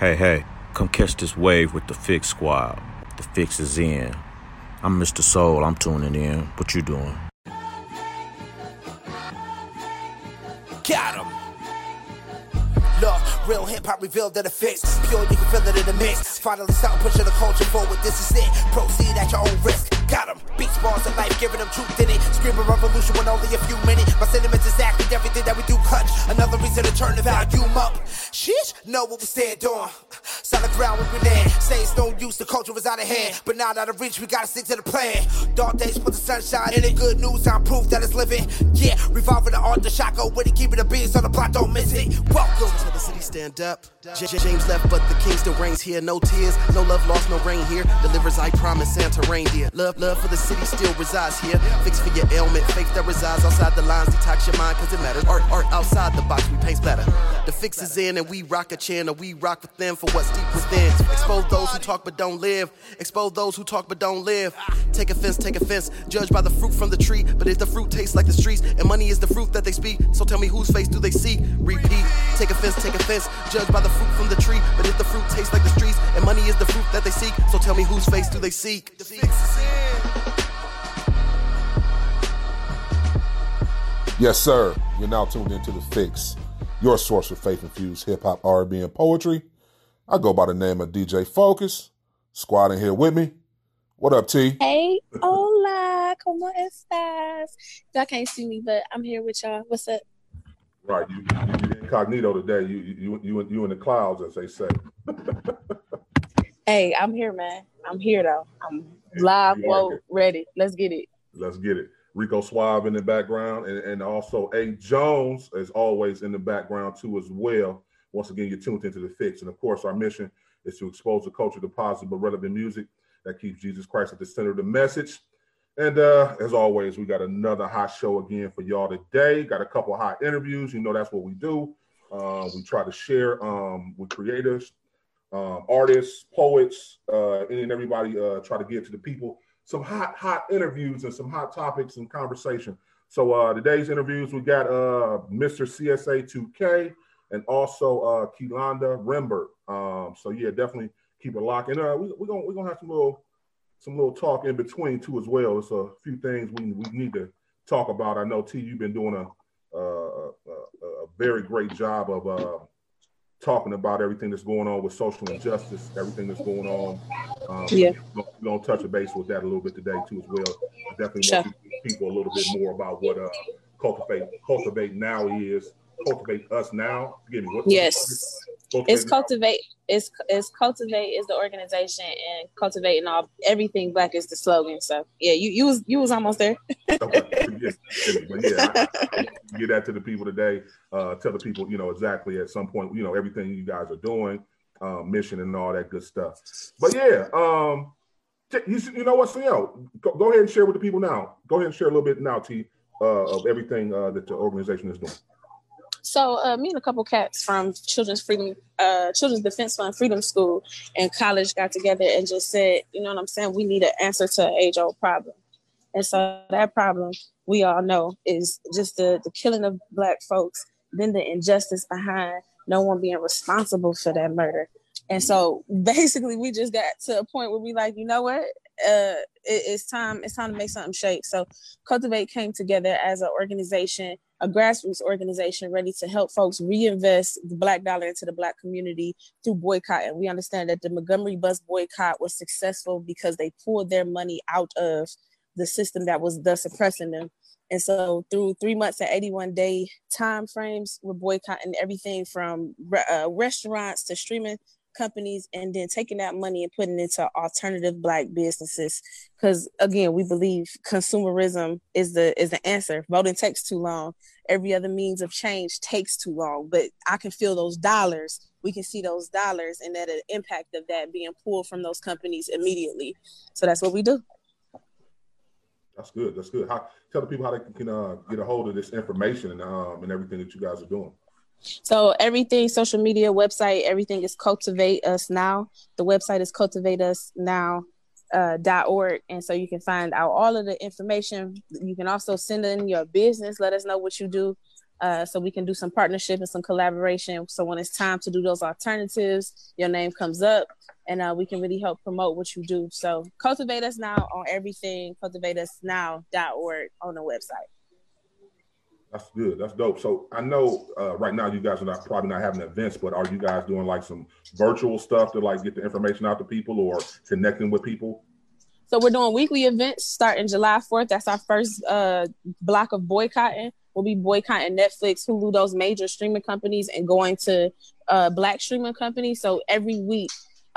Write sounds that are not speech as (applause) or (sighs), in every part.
Hey, hey, come catch this wave with the Fix Squad. The fix is in. I'm Mr. Soul, I'm tuning in. What you doing? Got him. Look, real hip hop revealed that the fix. Pure, you can feel it in the mix. Finally, something pushing the culture forward. This is it. Proceed at your own risk. Got him. Beats, bars, and life, giving them truth in it. Screaming revolution when only a few minutes. My sentiments exactly everything that we do clutch. Another reason to turn the volume up. Sheesh, know what we stand on. Solid ground we land. Say it's no use, the culture is out of hand. But now out of reach, we gotta stick to the plan. Dark days put the sunshine in it. Good news, I'm proof that it's living. Yeah, revolving the art, the shot go with it. Keeping the beats on the block, don't miss it. Welcome to the city, stand up. James left, but the king still reigns here. No tears, no love lost, no rain here. Delivers, I promise, Santa reindeer. Love, love for the city still resides here. Fix for your ailment, faith that resides outside the lines. Detox your mind, cause it matters. Art, art outside the box, we paint splatter. The fix is in, and we rock a channel. We rock with them for what's deep within. Expose those who talk but don't live. Expose those who talk but don't live. Take offense, take offense. Judge by the fruit from the tree. But if the fruit tastes like the streets, and money is the fruit that they speak, so tell me whose face do they see? Repeat. Take offense, take offense. Judge by the fruit from the tree. But if the fruit tastes like the streets, and money is the fruit that they seek, so tell me whose face do they seek? The fix is in. Yes, sir. You're now tuned into The Fix, your source for faith-infused hip-hop, R&B, and poetry. I go by the name of DJ Focus. Squad in here with me. What up, T? Hey, hola, ¿cómo estás? Y'all can't see me, but I'm here with y'all. What's up? Right, you, you, you incognito today. You, you, you, you in the clouds, as they say. Hey, I'm here, man. I'm here though. I'm live, You are whoa, here. ready. Let's get it. Let's get it. Rico Suave in the background, and, and also A. Jones, as always, in the background too, as well. Once again, you're tuned into the fix. And of course, our mission is to expose the culture to positive but relevant music that keeps Jesus Christ at the center of the message. And uh, as always, we got another hot show again for y'all today. Got a couple hot interviews. You know, that's what we do. Uh, we try to share um, with creators, um, artists, poets, uh, and everybody. Uh, try to give to the people some hot, hot interviews and some hot topics and conversation. So uh, today's interviews, we got uh, Mr. CSA 2K and also uh, Kei-Landa Rembert. Um, so yeah, definitely keep it locked. And uh, we, we're gonna we're gonna have some little some little talk in between too as well. There's a few things we, we need to talk about. I know T, you've been doing a a, a, a very great job of uh, talking about everything that's going on with social injustice, everything that's going on. Um, Yeah. We're gonna touch a base with that a little bit today too as well. I definitely Sure. want to people a little bit more about what uh, cultivate cultivate now is. Cultivate us now. Forgive me. What, Yes. Cultivate It's cultivate. It's it's cultivate is the organization, and cultivating all everything black is the slogan. So yeah, you you was you was almost there. Okay. (laughs) Yes, but yeah, I, I get that to the people today. Uh, tell the people, you know, exactly at some point, you know, everything you guys are doing, um, mission and all that good stuff. But yeah, um, you, you know what, CL, go, go ahead and share with the people now. Go ahead and share a little bit now, T, uh, of everything uh, that the organization is doing. So uh, me and a couple cats from Children's Freedom, uh, Children's Defense Fund Freedom School and college got together and just said, you know what I'm saying? We need an answer to an age old problem. And so that problem we all know is just the, the killing of black folks, then the injustice behind no one being responsible for that murder. And so (laughs) basically we just got to a point where we like, you know what? Uh, it- it's time, it's time to make something shake. So Cultivate came together as an organization a grassroots organization ready to help folks reinvest the black dollar into the black community through boycott. And We understand that the Montgomery bus boycott was successful because they pulled their money out of the system that was thus oppressing them. And so through three months and 81 day time frames, we're boycotting everything from uh, restaurants to streaming companies and then taking that money and putting it into alternative black businesses. Because again we believe consumerism is the is the answer. Voting takes too long. Every other means of change takes too long. But i can feel those dollars. We can see those dollars and that an impact of that being pulled from those companies immediately. So that's what we do. That's good. That's good. How, tell the people how they can uh, get a hold of this information and um, and everything that you guys are doing. So everything, social media, website, everything is cultivate us now. The website is cultivate us now. Uh, dot org and so you can find out all of the information you can also send in your business let us know what you do uh, so we can do some partnership and some collaboration. So when it's time to do those alternatives, your name comes up, and uh, we can really help promote what you do. So cultivate us now on everything. cultivate us now dot org on the website. That's good. That's dope. So I know uh, right now you guys are not probably not having events, but are you guys doing like some virtual stuff to like get the information out to people or connecting with people? So we're doing weekly events starting July 4th. That's our first uh, block of boycotting. We'll be boycotting Netflix, Hulu, those major streaming companies, and going to uh, black streaming companies. So every week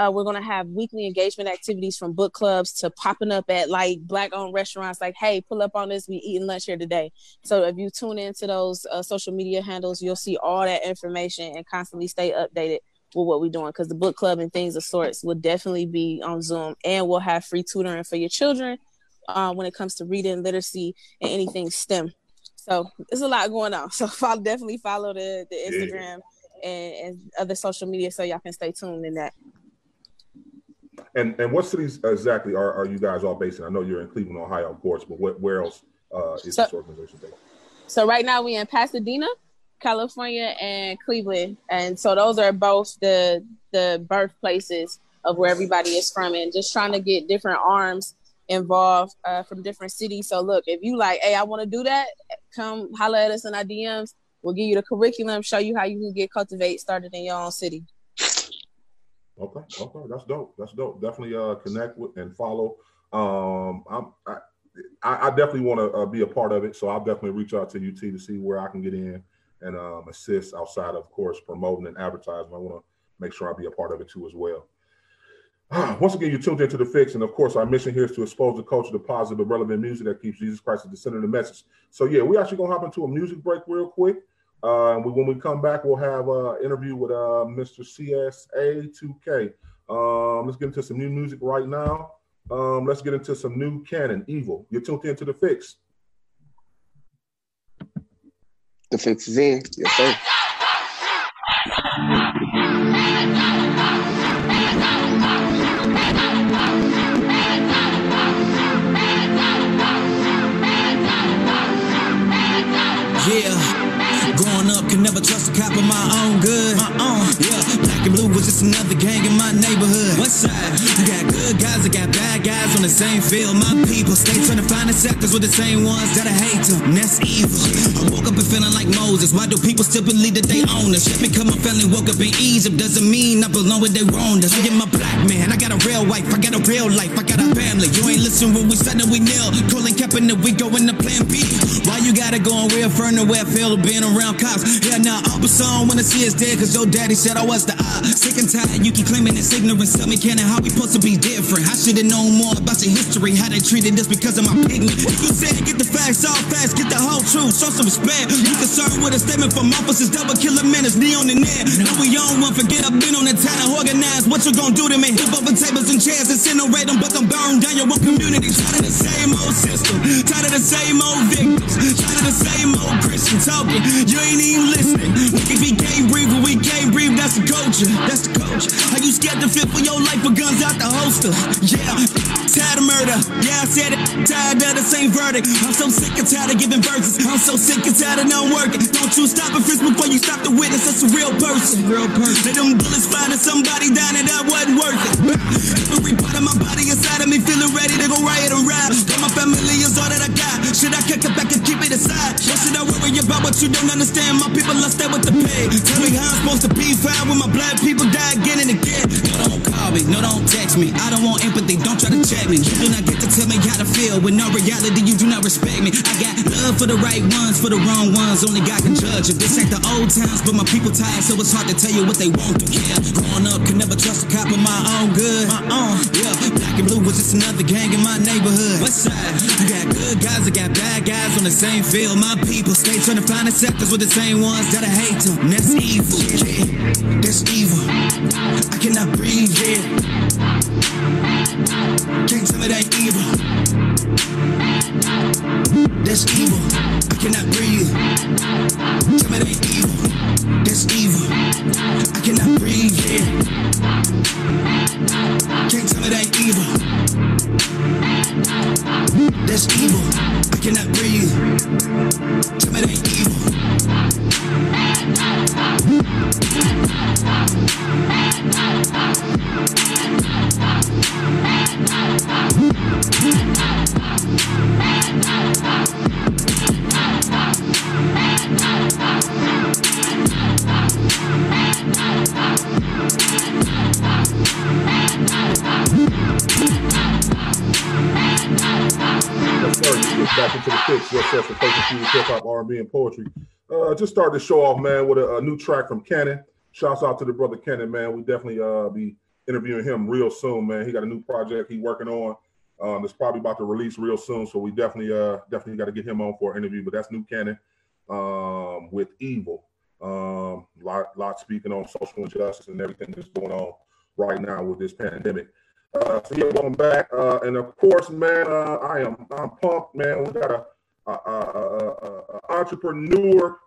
uh, we're going to have weekly engagement activities from book clubs to popping up at like black owned restaurants. Like hey pull up on this. We eating lunch here today. So if you tune into those uh, social media handles you'll see all that information and constantly stay updated with what we're doing. Because the book club and things of sorts will definitely be on zoom and we'll have free tutoring for your children uh, when it comes to reading literacy and anything stem. So there's a lot going on. (laughs) So follow, definitely follow the, the instagram yeah. and, and other social media so y'all can stay tuned in that and and what cities exactly are, are you guys all based in? I know you're in Cleveland, Ohio, of course, but what, where else uh, is so, this organization based? So right now we're in Pasadena, California, and Cleveland, and so those are both the the birthplaces of where everybody is from, and just trying to get different arms involved uh, from different cities. So look, if you like, hey, I want to do that, come holler at us in our DMs. We'll give you the curriculum, show you how you can get cultivate started in your own city. Okay, okay, that's dope. That's dope. Definitely uh, connect with and follow. Um, I'm, I, I definitely want to uh, be a part of it, so I'll definitely reach out to UT to see where I can get in and um, assist outside, of course, promoting and advertising. I want to make sure I be a part of it too as well. (sighs) Once again, you're tuned into the fix, and of course, our mission here is to expose the culture to positive, relevant music that keeps Jesus Christ at the center of the message. So, yeah, we actually gonna hop into a music break real quick. Uh, when we come back, we'll have an interview with uh, Mr. CSA2K. Um, let's get into some new music right now. Um, let's get into some new Cannon, Evil. You're tuned into The Fix. The Fix is in. Yes, sir. Good. Uh-uh. Was just another gang in my neighborhood. What side? You got good guys, I got bad guys on the same field. My people stay trying to find the sectors with the same ones that I hate them. That's evil. I woke up and feeling like Moses. Why do people still believe that they own us? Because my family woke up in Egypt doesn't mean I belong with they wrong. That's get my black man. I got a real wife. I got a real life. I got a family. You ain't listen when we said that we. Calling capping that we go in the plan B. Why you gotta go and reaffirm the way I feel of being around cops? Yeah, now nah, a song when I see us dead, cause your daddy said I was the eye. Sick and tired, you keep claiming it's ignorance. Tell me, can how we supposed to be different? I should've known more about your history, how they treated us because of my pigment. You said get the facts all fast, get the whole truth, show some respect. You concerned with a statement from officers, double killer menace, knee on the net. Now we on one, forget I've been on the town organized. What you gonna do to me? Hip over tables and chairs, and incinerate them, but them burn down your own community. Tired of the same old system, tired of the same old victims, tired of the same old Christian talking. You ain't even listening. If we can be can't breathe, but we can't breathe. That's the culture. That's culture. Are you scared to fit for your life with guns out the holster? Yeah, tired of murder. Yeah, I said it. Tired of the same verdict. I'm so sick and tired of giving verses. I'm so sick and tired of not working. Don't you stop a fist before you stop the witness. That's a real person. Real person. Let them bullets finding somebody down and that wasn't worth it. Every part of my body inside of me feeling ready to go riot and ride. But my family is all that I got. Should I kick it back and keep it aside? Or should I worry about what you don't understand? My people are stay with the pay. Tell me how I'm supposed to be fine when my black people die again and again. No, don't call me. No, don't text me. I don't want empathy. Don't try to check me. You do not get to tell me how to feel. With no reality, you do not respect me. I got love for the right ones, for the wrong ones. Only God can judge. If this ain't the old times, but my people tired, so it's hard to tell you what they want to. Yeah, growing up, can never trust a cop of my own good. My own. Yeah, black and blue was just another gang in my neighborhood. West side, you got good guys, I got bad guys on the same field. My people stay trying to find sectors with the same ones that I hate them. That's evil, yeah. That's evil. I cannot breathe, yeah. Can't tell me that evil. That's evil. I cannot breathe. Tell me that evil. That's evil. I cannot breathe, yeah. Can't tell me that evil. That's evil. I cannot breathe. Tell me that evil back into the picks. R&B, and Poetry. Uh, just started to show off, man, with a, a, new track from Cannon. Shouts out to the brother Cannon, man. We definitely uh, be interviewing him real soon, man. He got a new project he working on. Um, probably about to release real soon, so we definitely uh, definitely got to get him on for an interview. But that's new Cannon um, with Evil. Um, lot, lot speaking on social injustice and everything that's going on right now with this pandemic. Uh, so yeah, welcome back. Uh, and of course, man, uh, I am I'm pumped, man. We got a, a entrepreneur,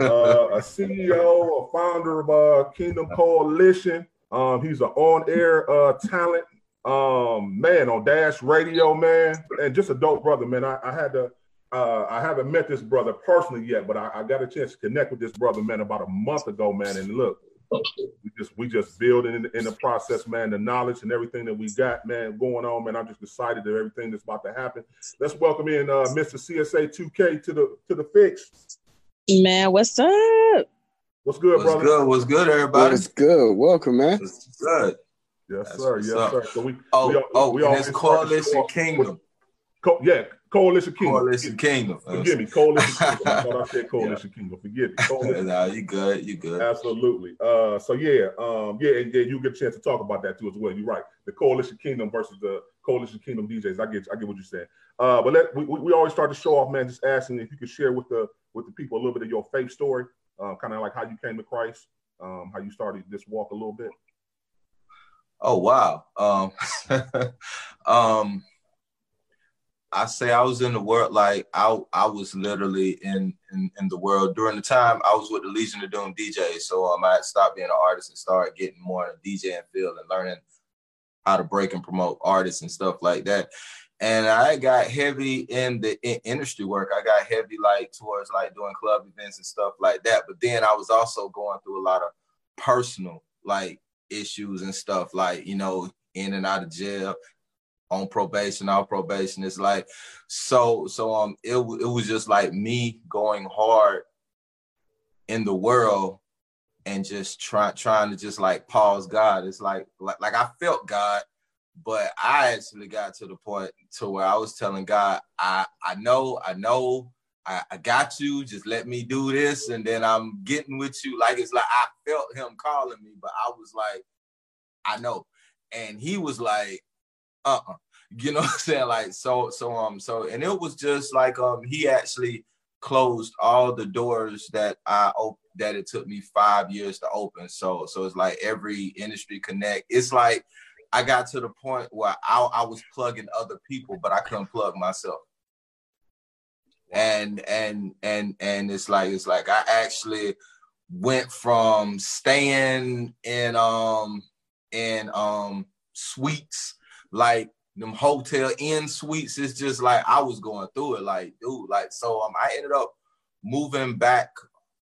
uh, a CEO, a founder of uh, Kingdom Coalition. Um, he's an on-air uh, talent, um, man, on Dash Radio, man, and just a dope brother, man. I, I had to. Uh, I haven't met this brother personally yet, but I, I got a chance to connect with this brother, man, about a month ago, man. And look, we just we just building in, in, the process, man. The knowledge and everything that we got, man, going on, man. I'm just excited that everything that's about to happen. Let's welcome in uh, Mr. CSA 2K to the to the fix. Man, what's up? What's good, what's brother? Good, what's good, everybody? What's good? Welcome, man. What's good? Yes, That's sir. Yes, up. sir. So we oh we, oh we, we Coalition Kingdom. Co- yeah, Coalition Kingdom. Coalition Kingdom. Forgive me, Coalition (laughs) Kingdom. I thought I said Coalition yeah. Kingdom. Forgive me. Coalition nah, you good. You good. Absolutely. Uh, so yeah, um, yeah, and, yeah, you get a chance to talk about that too as well. You're right. The Coalition Kingdom versus the Coalition Kingdom DJs. I get, I get what you're saying. Uh, but let we, we always start to show off, man, just asking if you could share with the with the people a little bit of your faith story, uh, kind of like how you came to Christ, um, how you started this walk a little bit. Oh wow. Um, (laughs) um I say I was in the world like I I was literally in, in in the world during the time I was with the Legion of Doom DJ. So um, I stopped being an artist and started getting more in the DJing field and learning how to break and promote artists and stuff like that. And I got heavy in the in industry work. I got heavy like towards like doing club events and stuff like that. But then I was also going through a lot of personal like issues and stuff like you know in and out of jail on probation, off probation. It's like so so um it it was just like me going hard in the world and just trying trying to just like pause God. It's like like like I felt God, but I actually got to the point to where I was telling God, I I know, I know, I, I got you. Just let me do this, and then I'm getting with you. Like it's like I felt him calling me, but I was like, I know. And he was like, uh-uh. You know (laughs) what I'm saying? Like so so um so and it was just like um he actually closed all the doors that I op- that it took me five years to open. So so it's like every industry connect. It's like I got to the point where I, I was plugging other people, but I couldn't plug myself. And and and and it's like it's like I actually went from staying in um in um suites like them hotel in suites. It's just like I was going through it, like dude, like so. Um, I ended up moving back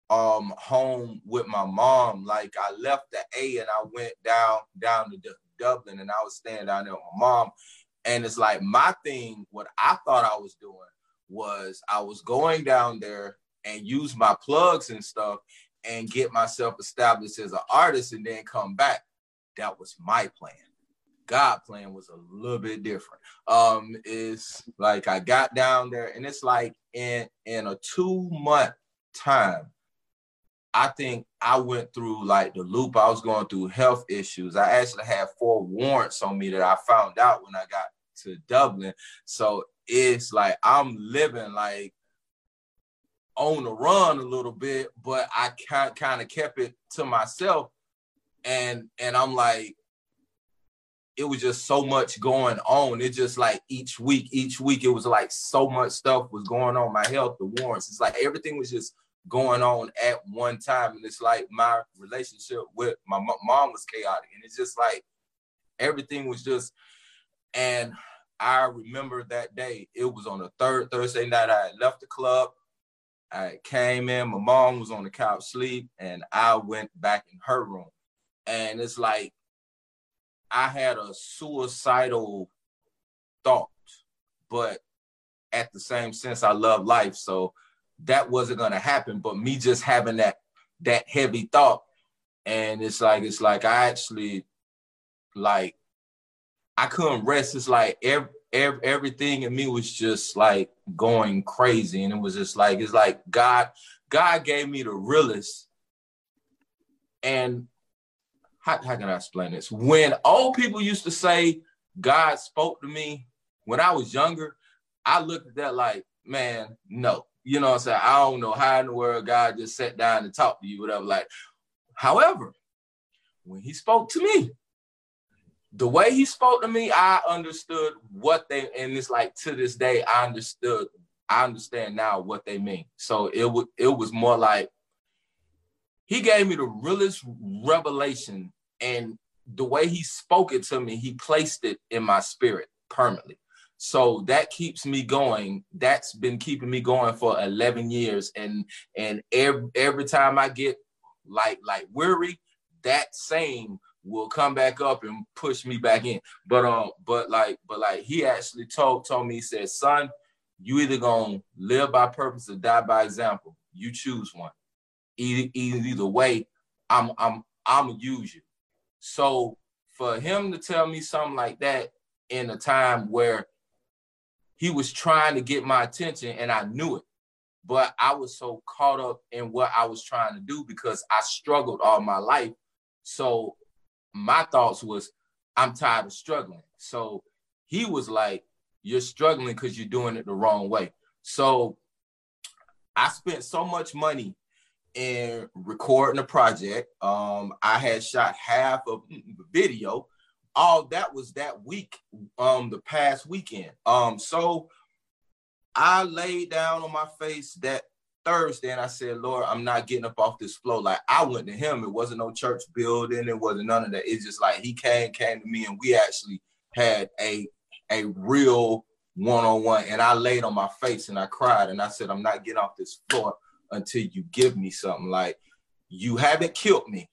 um home with my mom. Like I left the A and I went down down to Dublin, and I was staying down there with my mom. And it's like my thing. What I thought I was doing was I was going down there and use my plugs and stuff and get myself established as an artist and then come back. That was my plan. God plan was a little bit different. Um, is like I got down there, and it's like in in a two month time, I think I went through like the loop. I was going through health issues. I actually had four warrants on me that I found out when I got to Dublin. So it's like I'm living like on the run a little bit, but I kind of kept it to myself. And and I'm like, it was just so much going on. It just like each week, each week, it was like so much stuff was going on. My health, the warrants, it's like everything was just going on at one time. And it's like my relationship with my mom was chaotic. And it's just like everything was just, and I remember that day, it was on the third Thursday night. I left the club. I came in, my mom was on the couch sleep, and I went back in her room. And it's like I had a suicidal thought, but at the same sense, I love life. So that wasn't gonna happen. But me just having that that heavy thought, and it's like it's like I actually like I couldn't rest. It's like every every, everything in me was just like going crazy, and it was just like it's like God, God gave me the realest. And how, how can I explain this? When old people used to say God spoke to me when I was younger, I looked at that like, man, no. You know what I'm saying? I don't know how in the world God just sat down and talked to you, whatever. Like, however, when he spoke to me, the way he spoke to me, I understood what they, and it's like to this day, I understood, I understand now what they mean. So it was it was more like he gave me the realest revelation, and the way he spoke it to me, he placed it in my spirit permanently. So that keeps me going. That's been keeping me going for 11 years. And and every, every time I get like like weary, that same will come back up and push me back in. But um, but like, but like he actually told told me, he said, son, you either gonna live by purpose or die by example. You choose one. Either either, way, I'm I'm I'm gonna use you. So for him to tell me something like that in a time where he was trying to get my attention and I knew it, but I was so caught up in what I was trying to do because I struggled all my life. So my thoughts was, I'm tired of struggling. So he was like, You're struggling because you're doing it the wrong way. So I spent so much money in recording a project. Um, I had shot half of the video. All that was that week, um, the past weekend. Um, so I laid down on my face that Thursday and I said, Lord, I'm not getting up off this floor. Like I went to him. It wasn't no church building. It wasn't none of that. It's just like he came, came to me, and we actually had a a real one-on-one. And I laid on my face and I cried and I said, I'm not getting off this floor until you give me something. Like you haven't killed me.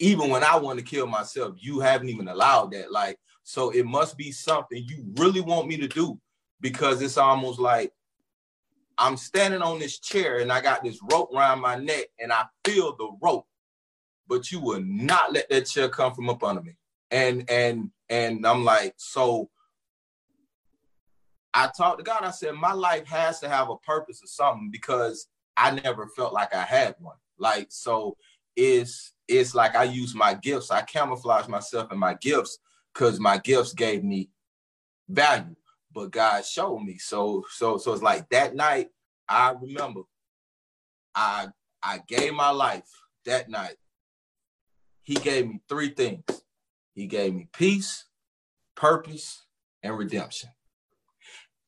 Even when I want to kill myself, you haven't even allowed that. Like, so it must be something you really want me to do because it's almost like I'm standing on this chair and I got this rope around my neck and I feel the rope, but you will not let that chair come from up under me. And and and I'm like, so I talked to God. I said, my life has to have a purpose or something because I never felt like I had one. Like, so it's it's like I use my gifts, I camouflage myself in my gifts because my gifts gave me value but God showed me. So so so it's like that night I remember I I gave my life that night. He gave me three things. He gave me peace, purpose, and redemption.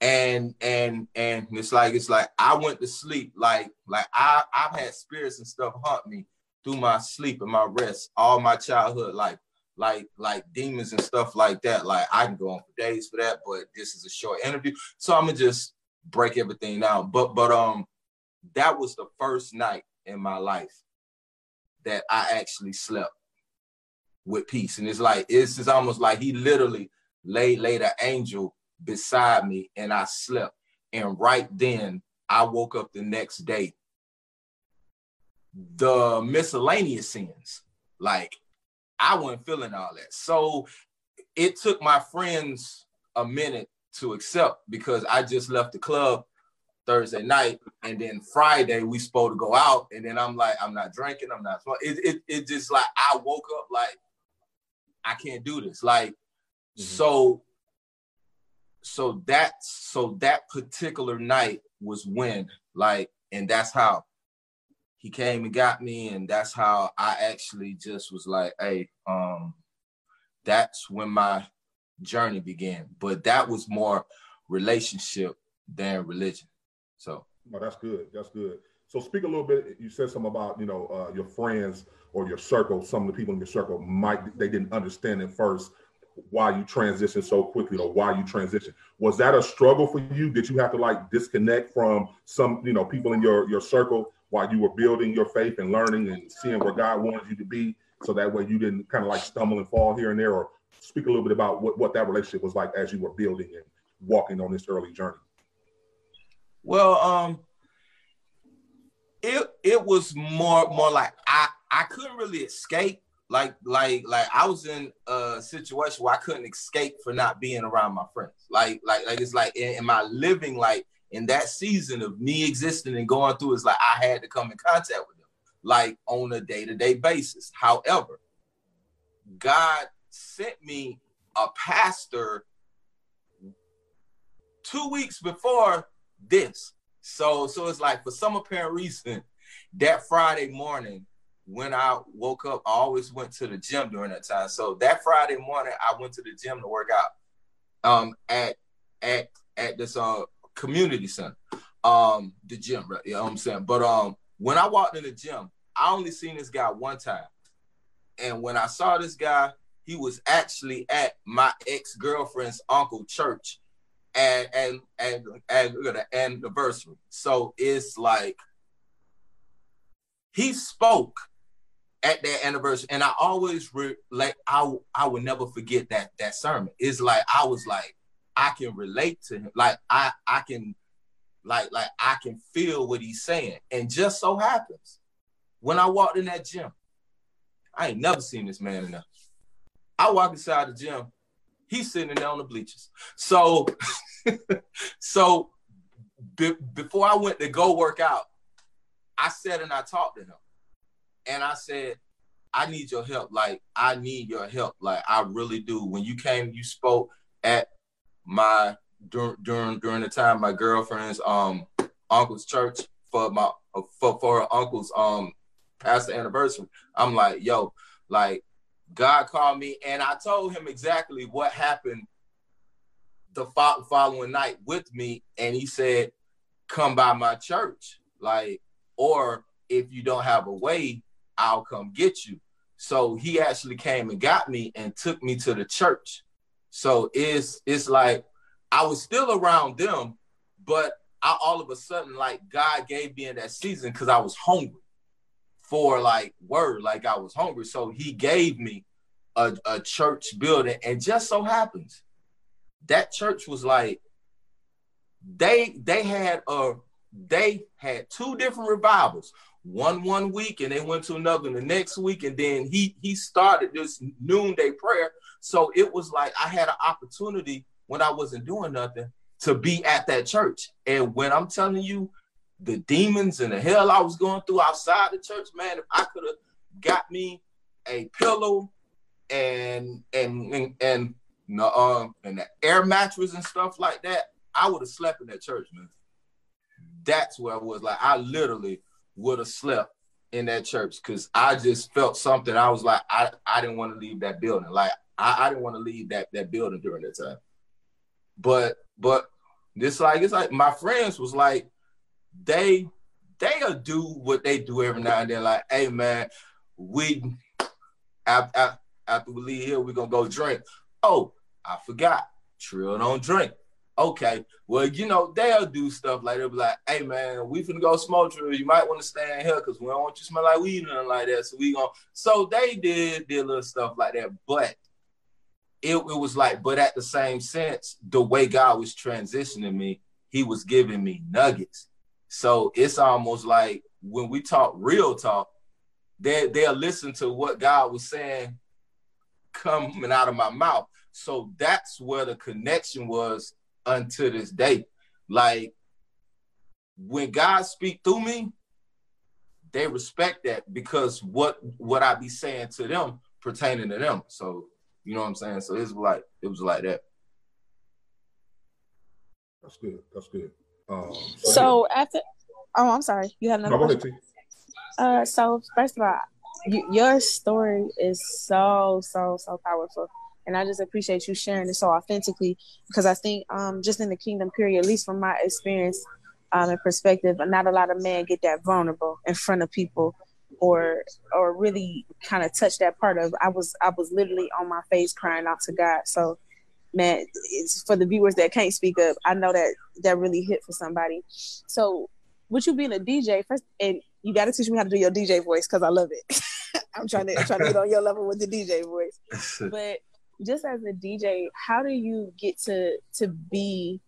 And and and it's like it's like I went to sleep like like I I've had spirits and stuff haunt me through my sleep and my rest all my childhood life like like demons and stuff like that. Like I can go on for days for that, but this is a short interview, so I'm gonna just break everything down. But but um, that was the first night in my life that I actually slept with peace, and it's like it's just almost like he literally laid laid an angel beside me, and I slept. And right then, I woke up the next day. The miscellaneous sins, like I wasn't feeling all that. So it took my friends a minute to accept because I just left the club Thursday night, and then Friday we supposed to go out, and then I'm like, I'm not drinking, I'm not. It it it just like I woke up like I can't do this. Like mm-hmm. so, so that so that particular night was when like, and that's how he came and got me, and that's how I actually just was like, hey, um, that's when my journey began. But that was more relationship than religion. So, well, that's good. That's good. So, speak a little bit. You said something about you know uh, your friends or your circle. Some of the people in your circle might they didn't understand at first why you transitioned so quickly or why you transitioned. Was that a struggle for you? Did you have to like disconnect from some you know people in your your circle while you were building your faith and learning and seeing where God wanted you to be, so that way you didn't kind of like stumble and fall here and there, or speak a little bit about what, what that relationship was like as you were building and walking on this early journey. Well, um, it it was more more like I I couldn't really escape. Like, like, like I was in a situation where I couldn't escape for not being around my friends. Like, like, like it's like in, in my living, like in that season of me existing and going through, it's like I had to come in contact with them, like on a day-to-day basis. However, God sent me a pastor two weeks before this. So, so it's like for some apparent reason, that Friday morning when I woke up, I always went to the gym during that time. So that Friday morning, I went to the gym to work out um, at at at this uh, community center, um, the gym, right? You know what I'm saying? But um, when I walked in the gym, I only seen this guy one time, and when I saw this guy, he was actually at my ex girlfriend's uncle church, and and and and the anniversary. So it's like he spoke at that anniversary, and I always re- like I I would never forget that that sermon. It's like I was like I can relate to him, like I I can like like I can feel what he's saying, and just so happens when I walked in that gym, I ain't never seen this man enough. I walk inside the gym, he's sitting there on the bleachers. So (laughs) so be- before I went to go work out, I said and I talked to him and I said, I need your help. Like, I need your help. Like, I really do. When you came, you spoke at my during during during the time my girlfriend's um uncle's church for my for for her uncle's um pastor anniversary. I'm like, yo, like God called me, and I told him exactly what happened the fo- following night with me, and he said, "Come by my church, like, or if you don't have a way, I'll come get you. So he actually came and got me and took me to the church. So it's it's like I was still around them, but I all of a sudden like God gave me in that season because I was hungry for like word, like I was hungry. So he gave me a, a church building, and just so happens that church was like they they had a they had two different revivals one one week and they went to another the next week and then he he started this noonday prayer so it was like i had an opportunity when i wasn't doing nothing to be at that church and when i'm telling you the demons and the hell i was going through outside the church man if i could have got me a pillow and and and and um and the air mattress and stuff like that i would have slept in that church man that's where i was like i literally would have slept in that church because I just felt something. I was like, I, I didn't want to leave that building. Like I, I didn't want to leave that that building during that time. But but this like it's like my friends was like they they'll do what they do every now and then. Like, hey man, we after, after we leave here, we're gonna go drink. Oh, I forgot. Trill don't drink okay, well, you know, they'll do stuff like they'll be like, hey man, we finna go smoke drill. You might want to stay in here because we don't want you to smell like weed and like that. So we gonna so they did did little stuff like that. But it, it was like, but at the same sense, the way God was transitioning me, he was giving me nuggets. So it's almost like when we talk real talk, they they'll listen to what God was saying coming out of my mouth. So that's where the connection was until this day. Like when God speak through me, they respect that because what what I be saying to them pertaining to them. So you know what I'm saying. So it's like it was like that. That's good. That's good. Um, so, so after, oh, I'm sorry. You have another. No, question? Uh, so first of all, you, your story is so so so powerful and I just appreciate you sharing it so authentically because I think um, just in the kingdom period, at least from my experience um, and perspective, not a lot of men get that vulnerable in front of people or or really kind of touch that part of I was I was literally on my face crying out to God. So man, it's for the viewers that can't speak up, I know that that really hit for somebody. So with you being a DJ, first and you got to teach me how to do your DJ voice because I love it. (laughs) I'm trying to I'm trying to get on your level with the DJ voice. (laughs) But just as a DJ, how do you get to to be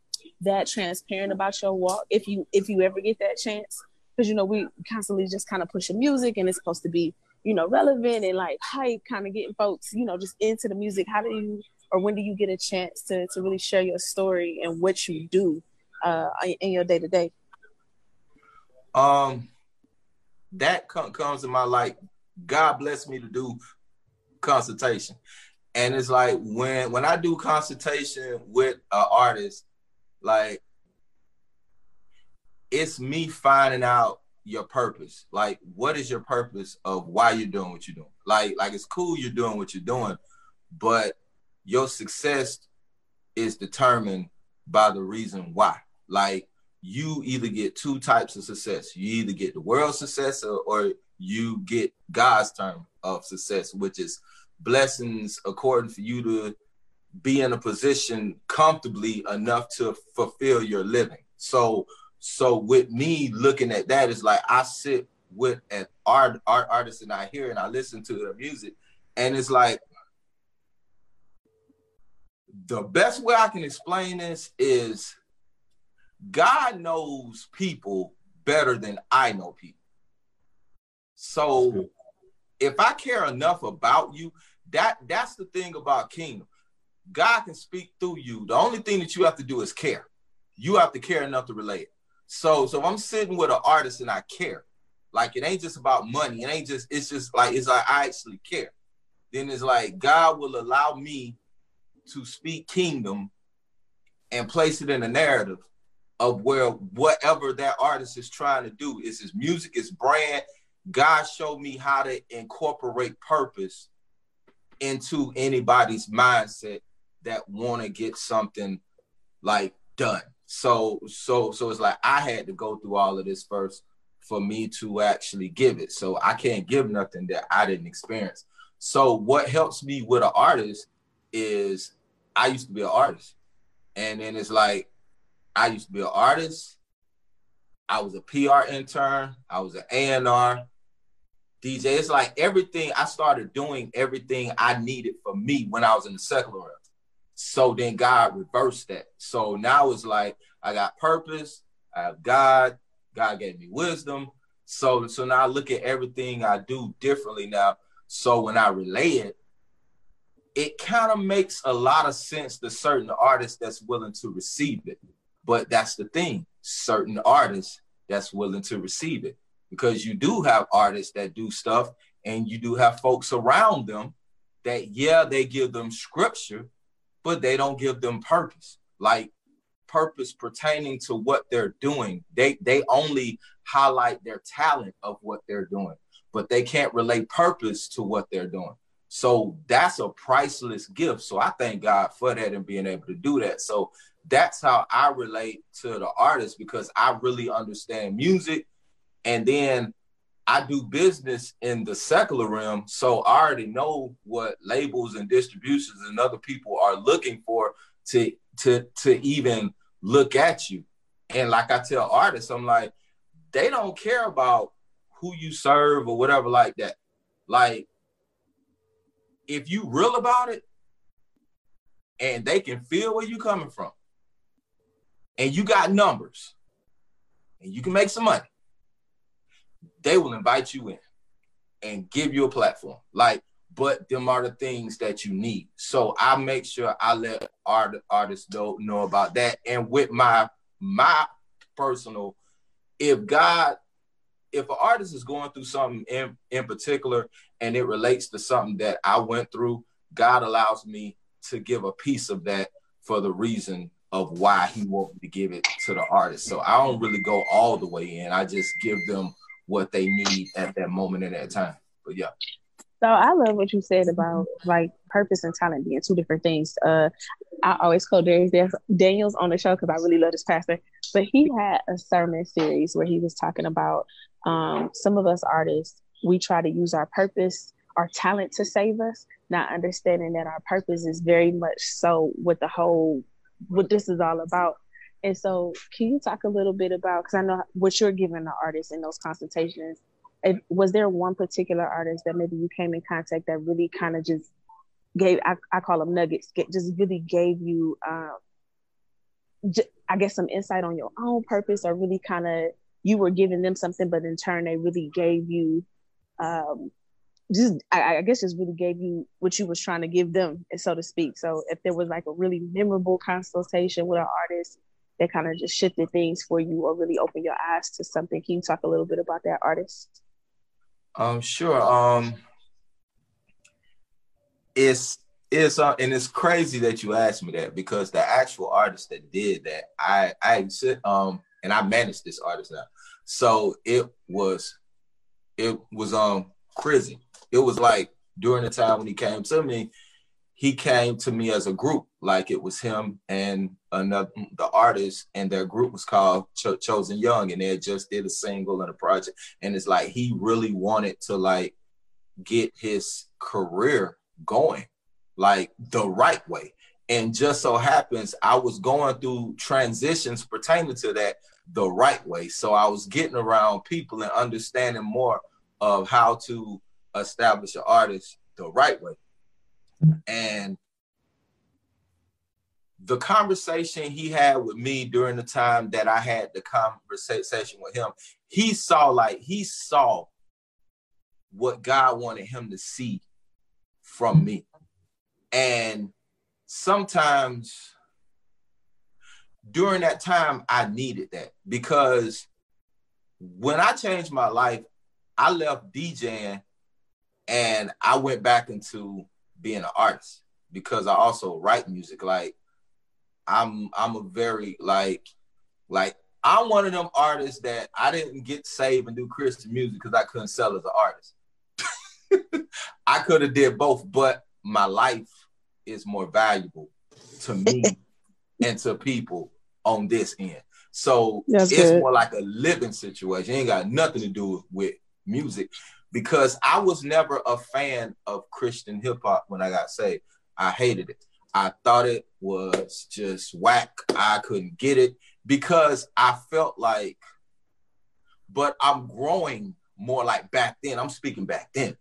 that transparent about your walk if you if you ever get that chance? Because you know we constantly just kind of pushing music and it's supposed to be you know, relevant and like hype, kind of getting folks, you know, just into the music? How do you or when do you get a chance to to really share your story and what you do uh in your day to day? Um that com- comes in my like God bless me to do consultation. And it's like when when I do consultation with an artist, like it's me finding out your purpose. Like, what is your purpose of why you're doing what you're doing? Like, like it's cool you're doing what you're doing, but your success is determined by the reason why. Like, you either get two types of success. You either get the world success or, or you get God's term of success, which is blessings according for you to be in a position comfortably enough to fulfill your living. So so with me looking at that, it's like I sit with an art art artist and I hear and I listen to their music, and it's like the best way I can explain this is God knows people better than I know people. So if I care enough about you, that that's the thing about kingdom. God can speak through you. The only thing that you have to do is care. You have to care enough to relate. So so if I'm sitting with an artist and I care. Like it ain't just about money. It ain't just, it's just like it's like I actually care. Then it's like God will allow me to speak kingdom and place it in a narrative of where whatever that artist is trying to do is his music, his brand. God showed me how to incorporate purpose into anybody's mindset that want to get something like done. So so so it's like I had to go through all of this first for me to actually give it. So I can't give nothing that I didn't experience. So what helps me with an artist is I used to be an artist. And then it's like I used to be an artist. I was a PR intern. I was an A&R DJ. It's like everything I started doing everything I needed for me when I was in the secular realm. So then God reversed that. So now it's like I got purpose, I have God, God gave me wisdom. So so now I look at everything I do differently now. So when I relay it, it kind of makes a lot of sense to certain artists that's willing to receive it. But that's the thing, certain artists that's willing to receive it. Because you do have artists that do stuff and you do have folks around them that yeah, they give them scripture, but they don't give them purpose. Like purpose pertaining to what they're doing. They they only highlight their talent of what they're doing, but they can't relate purpose to what they're doing. So that's a priceless gift. So I thank God for that and being able to do that. So that's how I relate to the artist because I really understand music. And then I do business in the secular realm, so I already know what labels and distributions and other people are looking for to to to even look at you. And like I tell artists, I'm like, they don't care about who you serve or whatever like that. Like, if you real about it, and they can feel where you coming from, and you got numbers, and you can make some money they will invite you in and give you a platform. Like, but them are the things that you need. So I make sure I let art, artists know, know about that. And with my my personal, if God, if an artist is going through something in, in particular and it relates to something that I went through, God allows me to give a piece of that for the reason of why he wants me to give it to the artist. So I don't really go all the way in. I just give them what they need at that moment and that time. But yeah. So I love what you said about like purpose and talent being two different things. Uh, I always call Dharius Daniels on the show because I really love this pastor. But he had a sermon series where he was talking about um, some of us artists we try to use our purpose, our talent to save us, not understanding that our purpose is very much so what the whole what this is all about. And so, can you talk a little bit about because I know what you're giving the artists in those consultations? If, was there one particular artist that maybe you came in contact that really kind of just gave I, I call them nuggets, get, just really gave you, um, j- I guess, some insight on your own purpose, or really kind of you were giving them something, but in turn they really gave you um, just I, I, guess just really gave you what you was trying to give them, so to speak. So if there was like a really memorable consultation with an artist that kind of just shifted things for you or really opened your eyes to something, can you talk a little bit about that artist? Um, sure. Um, it's it's uh, and it's crazy that you asked me that because the actual artist that did that, I I um and I managed this artist now, so it was it was um crazy. It was like during the time when he came to me, he came to me as a group, like it was him and another the artist, and their group was called Ch- Chosen Young, and they just did a single and a project, and it's like he really wanted to like get his career going like the right way. And just so happens I was going through transitions pertaining to that the right way. So I was getting around people and understanding more of how to establish an artist the right way. Mm-hmm. And the conversation he had with me during the time that I had the conversation with him, he saw like he saw what God wanted him to see from me. And sometimes during that time, I needed that because when I changed my life, I left DJing and I went back into being an artist because I also write music. Like I'm I'm a very like like I'm one of them artists that I didn't get saved and do Christian music because I couldn't sell as an artist. (laughs) I could have did both, but my life is more valuable to me (laughs) and to people on this end. So That's it's good. more like a living situation. It ain't got nothing to do with music because I was never a fan of Christian hip hop when I got saved. I hated it. I thought it was just whack. I couldn't get it because I felt like, but I'm growing more like back then. I'm speaking back then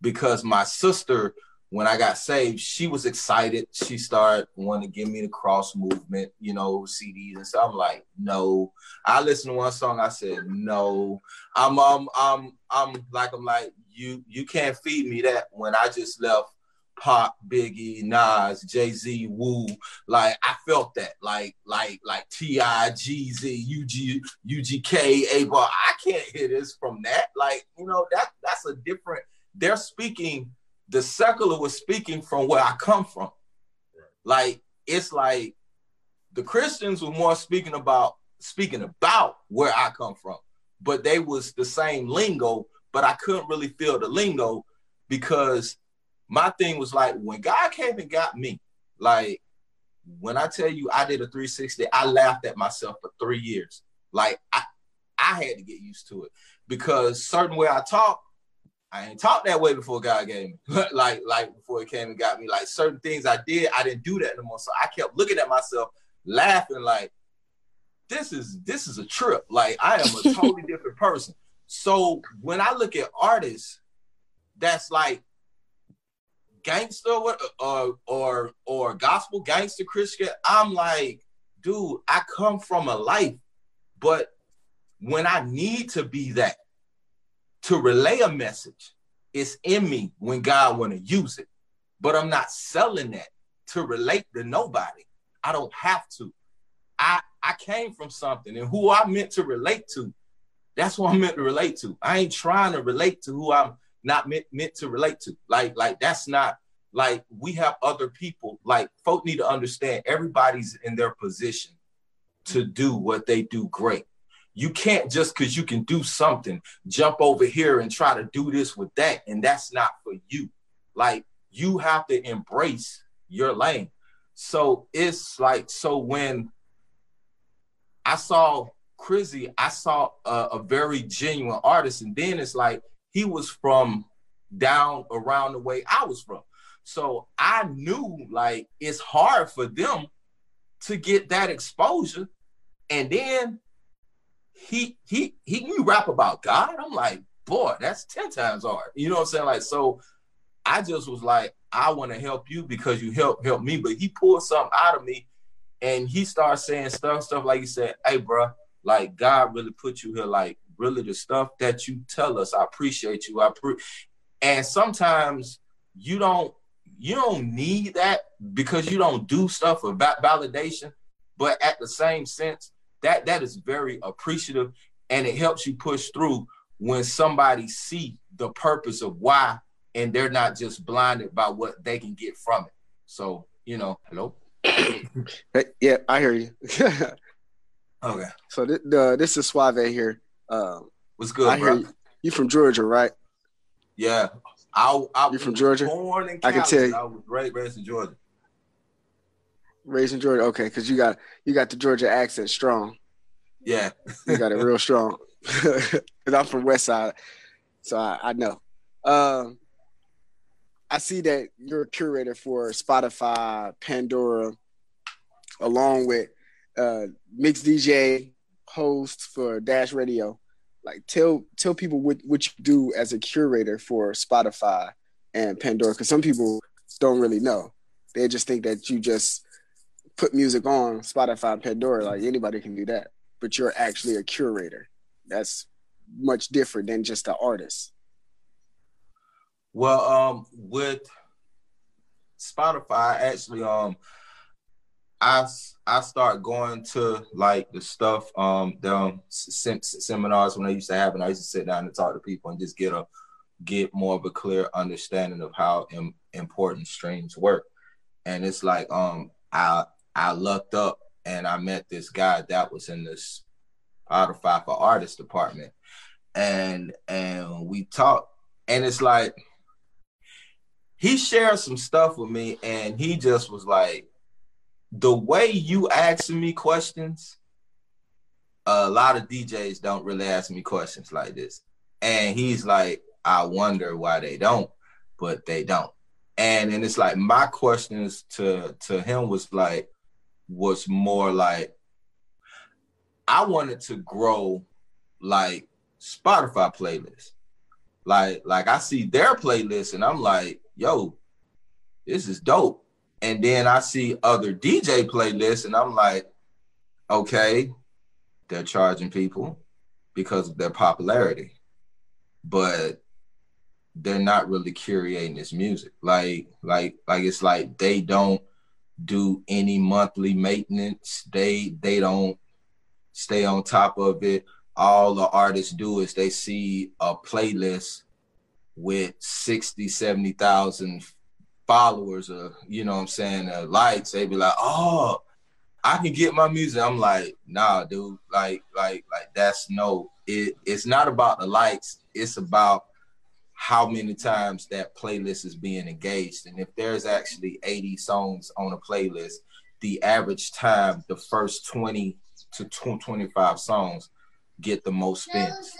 because my sister when I got saved, she was excited. She started wanting to give me the cross movement, you know, CDs and so I'm like, no. I listened to one song. I said, no. I'm um I'm I'm like I'm like you you can't feed me that when I just left Pop, Biggie, Nas, Jay Z, Wu. Like I felt that, like like like T.I., Jeezy, UG, UGK, A Bar. I can't hear this from that. Like you know that that's a different. They're speaking the secular was speaking from where I come from. Like it's like the Christians were more speaking about speaking about where I come from, but they was the same lingo, but I couldn't really feel the lingo because my thing was like when God came and got me, like when I tell you I did a 360, I laughed at myself for three years. Like I, I had to get used to it because certain way I talk, I ain't talked that way before God gave me. (laughs) like, like before he came and got me. Like certain things I did, I didn't do that anymore. So I kept looking at myself, laughing, like, this is this is a trip. Like I am a (laughs) totally different person. So when I look at artists, that's like gangster or or or, or gospel gangster Christian, I'm like, dude, I come from a life, but when I need to be that, to relay a message. It's in me when God want to use it, but I'm not selling that to relate to nobody. I don't have to. I I came from something, and who I meant to relate to, that's what I'm meant to relate to. I ain't trying to relate to who I'm not meant, meant to relate to. Like like that's not like we have other people. Like folk need to understand everybody's in their position to do what they do great. You can't just because you can do something jump over here and try to do this with that, and that's not for you. Like you have to embrace your lane. So it's like so when I saw Crizzy, I saw a, a very genuine artist, and then it's like he was from down around the way I was from. So I knew like it's hard for them to get that exposure. And then he he he you rap about God. I'm like, boy, that's 10 times hard. You know what I'm saying? Like, so I just was like, I want to help you because you help help me. But he pulled something out of me and he started saying stuff, stuff like he said, Hey, bro, like God really put you here, like really the stuff that you tell us. I appreciate you. I pre And sometimes you don't you don't need that because you don't do stuff about validation. But at the same sense, that that is very appreciative and it helps you push through when somebody see the purpose of why and they're not just blinded by what they can get from it. So, you know, hello. yeah, I hear you. (laughs) okay. So th- the, this is Suave here. Um, What's good, I bro? you. You from Georgia, right? Yeah. I, I You from Georgia? Born in I can tell you. I was raised, raised in Georgia. Raised in Georgia, okay, because you got you got the Georgia accent strong. Yeah. You got it real strong. (laughs) (laughs) Because I'm from West Side, so I, I know. Um, I see that you're a curator for Spotify, Pandora, along with uh, Mix DJ, host for Dash Radio. Like, tell tell people what, what you do as a curator for Spotify and Pandora, because some people don't really know. They just think that you just put music on Spotify and Pandora. Like anybody can do that, but you're actually a curator. That's much different than just an artist. Well, um, with Spotify, actually, um, I I start going to like the stuff, um, the um, sem- seminars when I used to have, and I used to sit down and talk to people and just get a get more of a clear understanding of how Im- important streams work. And it's like, um, I I looked up and I met this guy that was in this Spotify for Artists department, and and we talked, and it's like he shared some stuff with me and he just was like the way you asking me questions a lot of djs don't really ask me questions like this. And he's like i wonder why they don't but they don't. And and it's like my questions to to him was like was more like i wanted to grow like spotify playlists. Like like i see their playlist and i'm like yo, this is dope. And then I see other DJ playlists and I'm like, okay, they're charging people because of their popularity. But they're not really curating this music. Like, like, like it's like they don't do any monthly maintenance. They they don't stay on top of it. All the artists do is they see a playlist with 60, 70,000 followers or, you know what I'm saying, uh, likes, they be like, oh, I can get my music. I'm like, nah, dude, like, like, like that's no, it, it's not about the likes. It's about how many times that playlist is being engaged. And if there's actually 80 songs on a playlist, the average time, the first 20 to 25 songs get the most spins.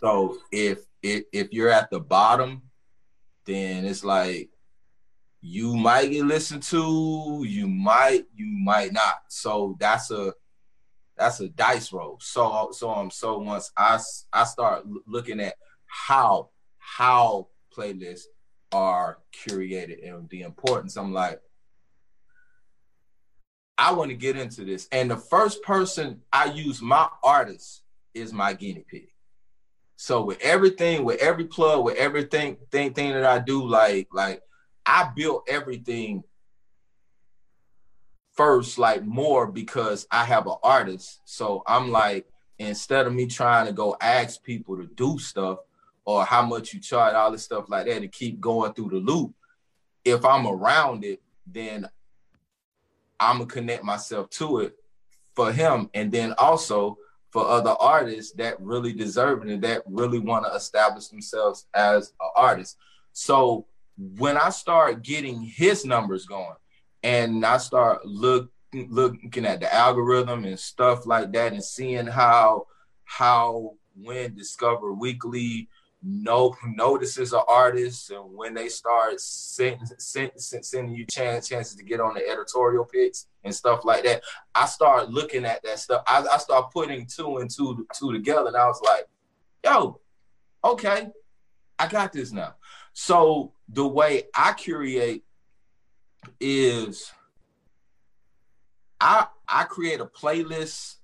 So if if if you're at the bottom, then it's like you might get listened to, you might, you might not. So that's a that's a dice roll. So so um so once I I start looking at how how playlists are curated and the importance, I'm like, I want to get into this. And the first person I use my artist is my guinea pig. So with everything, with every plug, with everything thing, thing that I do, like like I built everything first, like more because I have an artist. So I'm like, instead of me trying to go ask people to do stuff or how much you charge, all this stuff like that, to keep going through the loop. If I'm around it, then I'm gonna connect myself to it for him, and then also for other artists that really deserve it and that really want to establish themselves as an artist. So when I start getting his numbers going and I start look looking at the algorithm and stuff like that and seeing how how when Discover Weekly no notices an artist and when they start sending, send, sending you chance, chances to get on the editorial picks and stuff like that i start looking at that stuff. I, I start putting two and two two together and i was like yo okay i got this now so the way i curate is i i create a playlist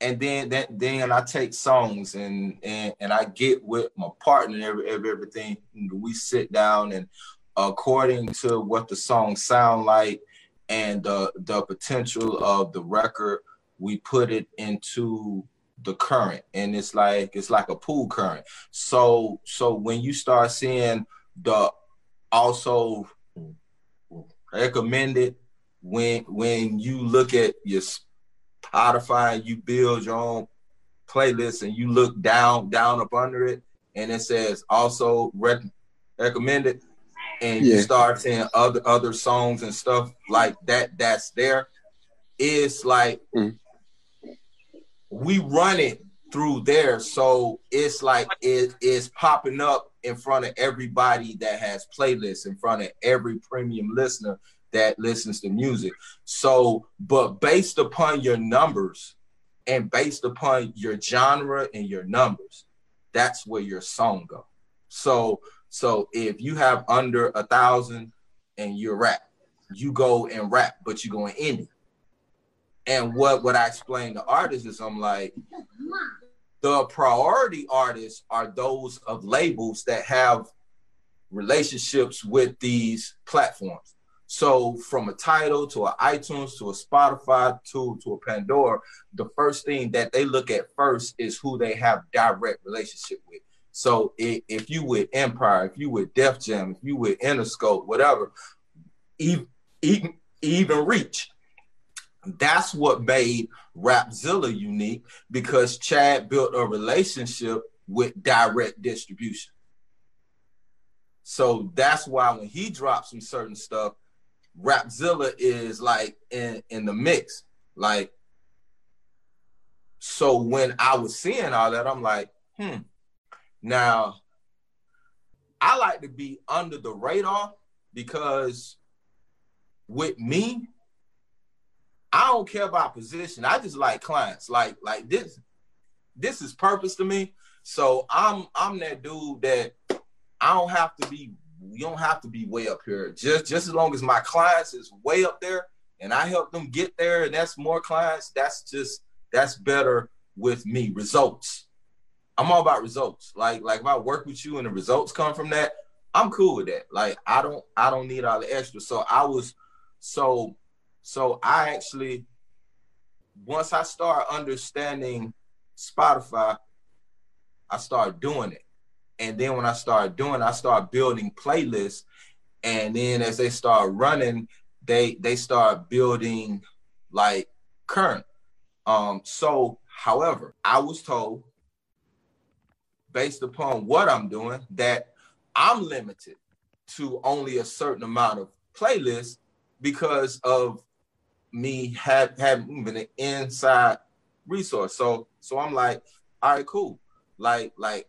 and then then then I take songs and and and I get with my partner and every, every everything. We sit down and according to what the songs sound like and the the potential of the record, we put it into the current and it's like it's like a pool current so so when you start seeing the also recommended when when you look at your Spotify you build your own playlist and you look down down up under it and it says also rec- recommended and yeah. you start seeing other other songs and stuff like that that's there it's like mm. we run it through there so it's like it is popping up in front of everybody that has playlists in front of every premium listener that listens to music. So, but based upon your numbers and based upon your genre and your numbers, that's where your song go. So, so if you have under a thousand and you're rap, you go and rap, but you go in indie. And what what I explain to artists is I'm like, the priority artists are those of labels that have relationships with these platforms. So from a Tidal to an iTunes to a Spotify to to a Pandora, the first thing that they look at first is who they have direct relationship with. So if, if you with Empire, if you with Def Jam, if you with Interscope, whatever, even, even, even Reach, that's what made Rapzilla unique because Chad built a relationship with direct distribution. So that's why when he drops some certain stuff, Rapzilla is like in in the mix. Like, so when I was seeing all that, I'm like, hmm. Now, I like to be under the radar because with me, I don't care about position. I just like clients. Like, like this, this is purpose to me. So I'm I'm that dude that I don't have to be you don't have to be way up here. Just just as long as my clients is way up there and I help them get there and that's more clients, that's just that's better with me. Results. I'm all about results. Like like if I work with you and the results come from that, I'm cool with that. Like I don't I don't need all the extra. So I was so so I actually once I start understanding Spotify, I start doing it. And then when I start doing, I start building playlists. And then as they start running, they they start building like current. Um, so however, I was told based upon what I'm doing that I'm limited to only a certain amount of playlists because of me have having been an inside resource. So so I'm like, all right, cool. Like like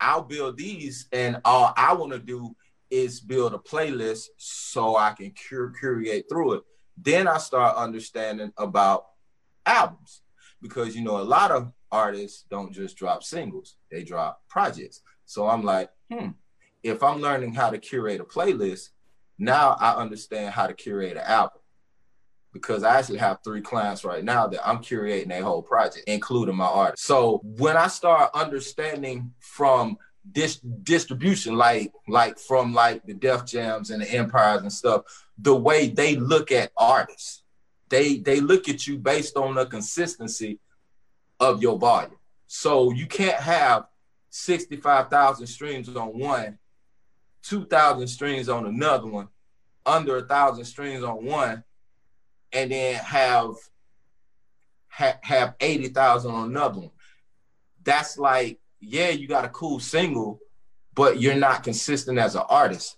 I'll build these, and all I want to do is build a playlist so I can cur- curate through it. Then I start understanding about albums because you know a lot of artists don't just drop singles; they drop projects. So I'm like, hmm, if I'm learning how to curate a playlist, now I understand how to curate an album because I actually have three clients right now that I'm curating a whole project, including my art. So when I start understanding from this distribution, like like from like the Def Jams and the Empires and stuff, the way they look at artists, they they look at you based on the consistency of your volume. So you can't have 65,000 streams on one, 2,000 streams on another one, under a thousand streams on one, and then have ha- have 80,000 on another one. That's like, yeah, you got a cool single, but you're not consistent as an artist.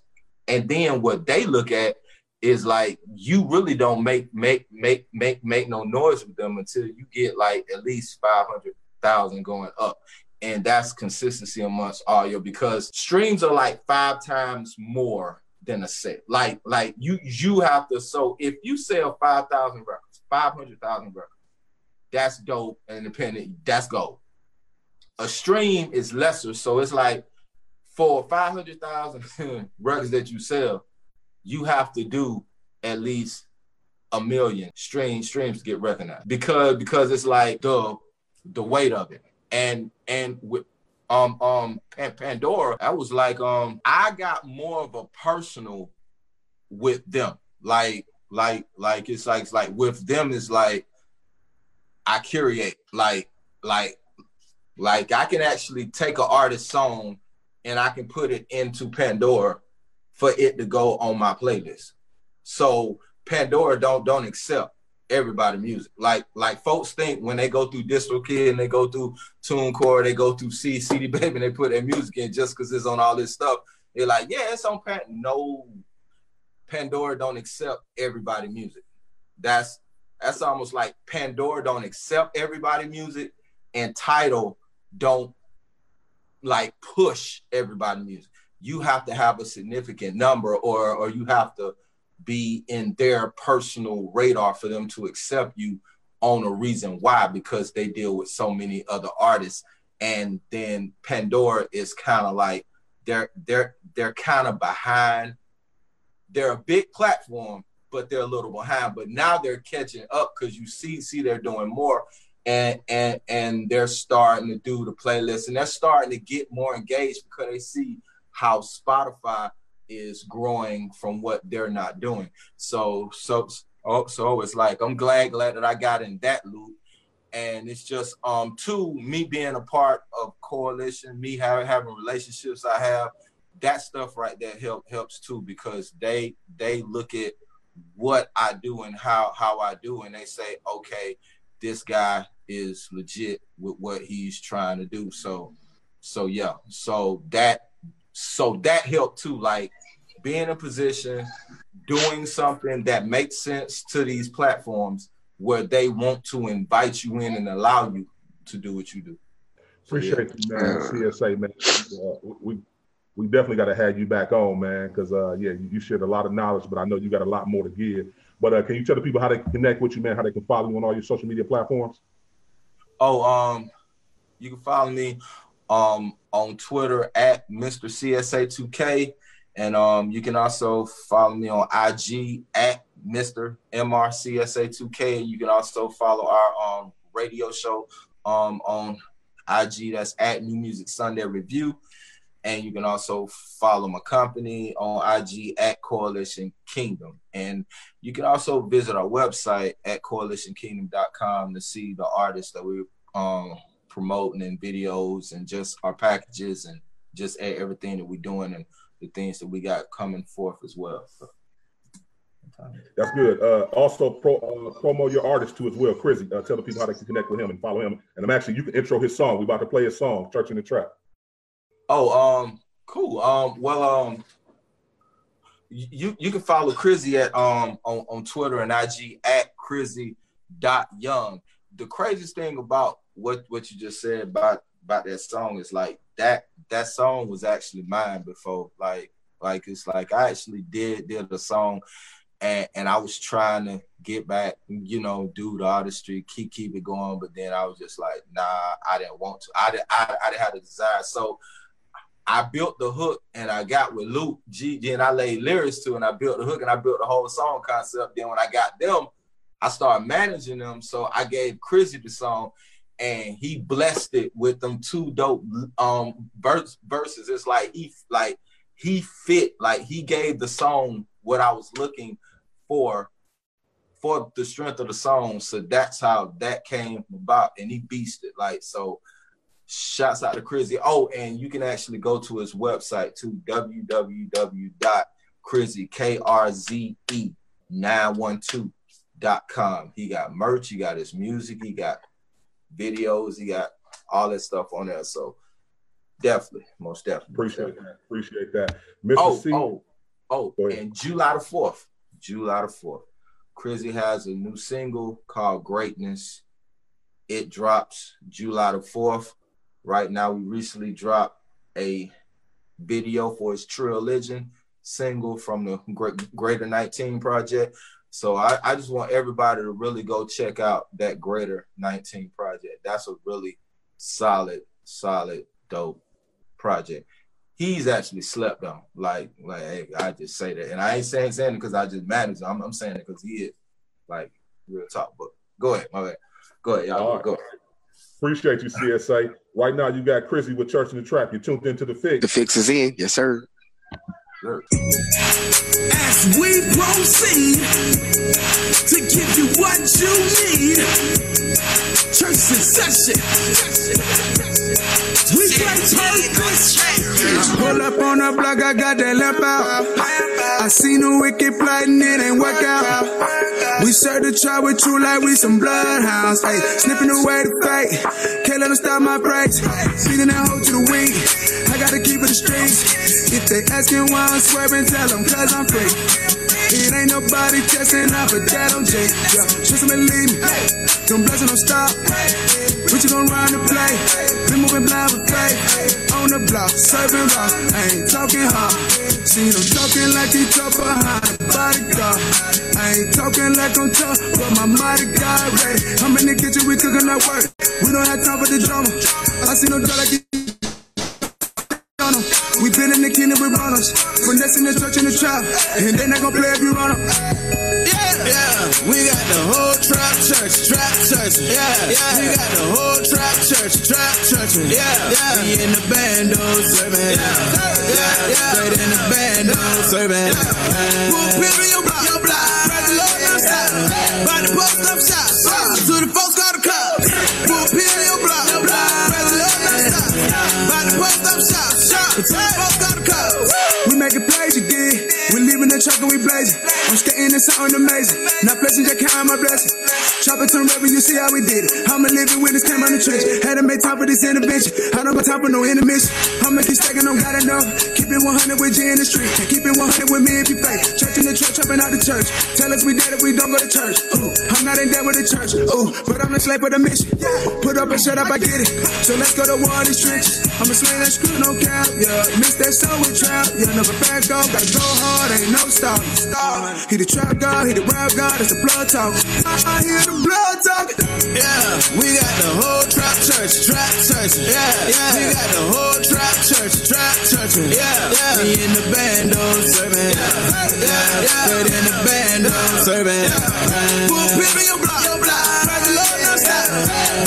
And then what they look at is like you really don't make make make make make no noise with them until you get like at least 500,000 going up. And that's consistency amongst all your because streams are like five times more than a set. Like like you you have to. So if you sell five thousand records, five hundred thousand records, that's dope independent. That's gold. A stream is lesser, so it's like for five hundred thousand (laughs) records that you sell, you have to do at least a million stream streams to get recognized because because it's like the the weight of it. And and with um um Pandora, I was like um I got more of a personal with them. Like like like it's like it's like with them is like I curate like like like I can actually take an artist song and I can put it into Pandora for it to go on my playlist. So Pandora don't don't accept everybody music. Like like folks think when they go through DistroKid and they go through TuneCore, they go through C CD Baby and they put their music in just because it's on all this stuff. They're like, yeah, it's on Pan. No, Pandora don't accept everybody music. That's that's almost like Pandora don't accept everybody music, and Tidal don't like push everybody music. You have to have a significant number, or or you have to be in their personal radar for them to accept you on a reason why because they deal with so many other artists. And then pandora is kind of like they're they're they're kind of behind. They're a big platform but they're a little behind. But now they're catching up because you see see they're doing more. And and and they're starting to do the playlist and they're starting to get more engaged because they see how spotify is growing from what they're not doing. So so oh, so it's like I'm glad glad that I got in that loop. And it's just um two, me being a part of coalition, me having having relationships I have, that stuff right there help helps too because they they look at what I do and how how I do and they say, okay, this guy is legit with what he's trying to do. So so yeah, so that so that helped too. Like being in a position, doing something that makes sense to these platforms where they want to invite you in and allow you to do what you do. Appreciate you, man. CSA, man. Uh, we we definitely got to have you back on, man, because uh, yeah, you shared a lot of knowledge, but I know you got a lot more to give. But uh, can you tell the people how they connect with you, man? How they can follow you on all your social media platforms? Oh, um, you can follow me um on Twitter at Mr. CSA2K. And um, you can also follow me on IG at Mr. MRCSA2K. And you can also follow our um, radio show um, on IG. That's at New Music Sunday Review. And you can also follow my company on IG at Coalition Kingdom. And you can also visit our website at coalitionkingdom.com to see the artists that we're um, promoting and videos and just our packages and just everything that we're doing. And the things that we got coming forth as well. So. That's good. Uh, also, pro, uh, promo your artist too as well, Crizzy. Uh, tell the people how they can connect with him and follow him. And I'm actually, you can intro his song. We're about to play his song, "Church in the Trap." Oh, um, cool. Um, well, um, you you can follow Crizzy at um on, on Twitter and IG at Crizzy dot Young. The craziest thing about what what you just said about about that song is like that that song was actually mine before. Like like it's like I actually did did a song and and I was trying to get back, you know, do the artistry, keep keep it going, but then I was just like, nah, I didn't want to. I didn't I, I didn't have the desire. So I built the hook and I got with Luke G, and I laid lyrics to, and I built the hook and I built the whole song concept. Then when I got them, I started managing them. So I gave Crizzy the song, and he blessed it with them two dope um verse, verses. It's like he like he fit like he gave the song what I was looking for for the strength of the song. So that's how that came about, and he beasted like so. Shouts out to Crizzy. Oh, and you can actually go to his website too, www.crizzy, K-R-Z-E 912.com. He got merch, he got his music, he got videos. He got all that stuff on there. So definitely, most definitely. Appreciate definitely. that. Appreciate that. Mr. Oh, C. oh, oh, and July the fourth. July the fourth. Crizzy has a new single called Greatness. It drops July the fourth. Right now, we recently dropped a video for his True Religion single from the Greater 19 project. So I, I just want everybody to really go check out that Greater 19 project. That's a really solid, solid, dope project. He's actually slept on. Like, like, hey, I just say that, and I ain't saying saying it because I just manage. I'm, I'm saying it because he is like real talk. But go ahead, my bad. Go ahead, y'all. Right. Go ahead. Appreciate you, CSA. Right now, you got Crizzy with Church in the Trap. You tuned into the Fixx. The Fixx is in. Yes, sir. As we proceed to give you what you need, church succession. We play purpose. Pull up on the block, I got that lamp out. I seen the wicked plotting, it ain't work out. We serve the tribe with true like we some bloodhounds. Hey, sniffing away the fight. Can't let them stop my praise. Feeding that hoe to the weak. I gotta keep it streets. If they asking why I'm swerving, tell them cause I'm free. It ain't nobody testing out, but that on Jake. Yeah, trust and leave me. Don't bless don't stop. We you gon' run the play. Been moving blind with faith. On the block, serving rock. I ain't talking hard. See them talking like he tough behind the bodyguard. I ain't talking like I'm tough, but my mighty God ready. I'm in the kitchen, we cooking that work. We don't have time for the drama. I see no drama We been in the kingdom with runners. Finessing the church in the trap. And they not gonna play if you run 'em. Yeah, yeah, we got the whole trap church, trap church. Yeah, yeah, we got the whole trap church, trap church. Yeah, yeah, we in the band, oh, serving. Yeah, yeah, yeah, straight in the band, oh, serving. Pull people your block, your block. Praise the Lord, no stop. By the post up shop, to the folks call shop, truck and we blazing. I'm skating and something amazing. Not blessing, just counting my blessing. Chop it to rebel, you see how we did it. I'ma live it when it's came on the trench. Had to make time for this intervention. I don't got time for no intermission. I'ma keep stacking, don't got enough. Keep it 100 with G in the street. Keep it 100 with me if you fake. Church in the church, chopping out the church. Tell us we dead if we don't go to church. Ooh, I'm not in debt with the church. Ooh, but I'm the slave of the mission. Put up and shut up, I get it. So let's go to war in these trenches. I'ma sling that screw, no cap. Yeah, miss that soul with trap. Yeah, never back off. Gotta go hard, ain't no stop. Stop. He the trap god, he the rap god, it's the blood talk. I hear the blood talk. Yeah, we got the whole trap church, trap church. Yeah, yeah, we got the whole trap church, trap church. Yeah, yeah, we in the band, oh, serving. Yeah, yeah, yeah, straight in the band, oh, serving. Pull people your block, your block. Praise the Lord, no stop.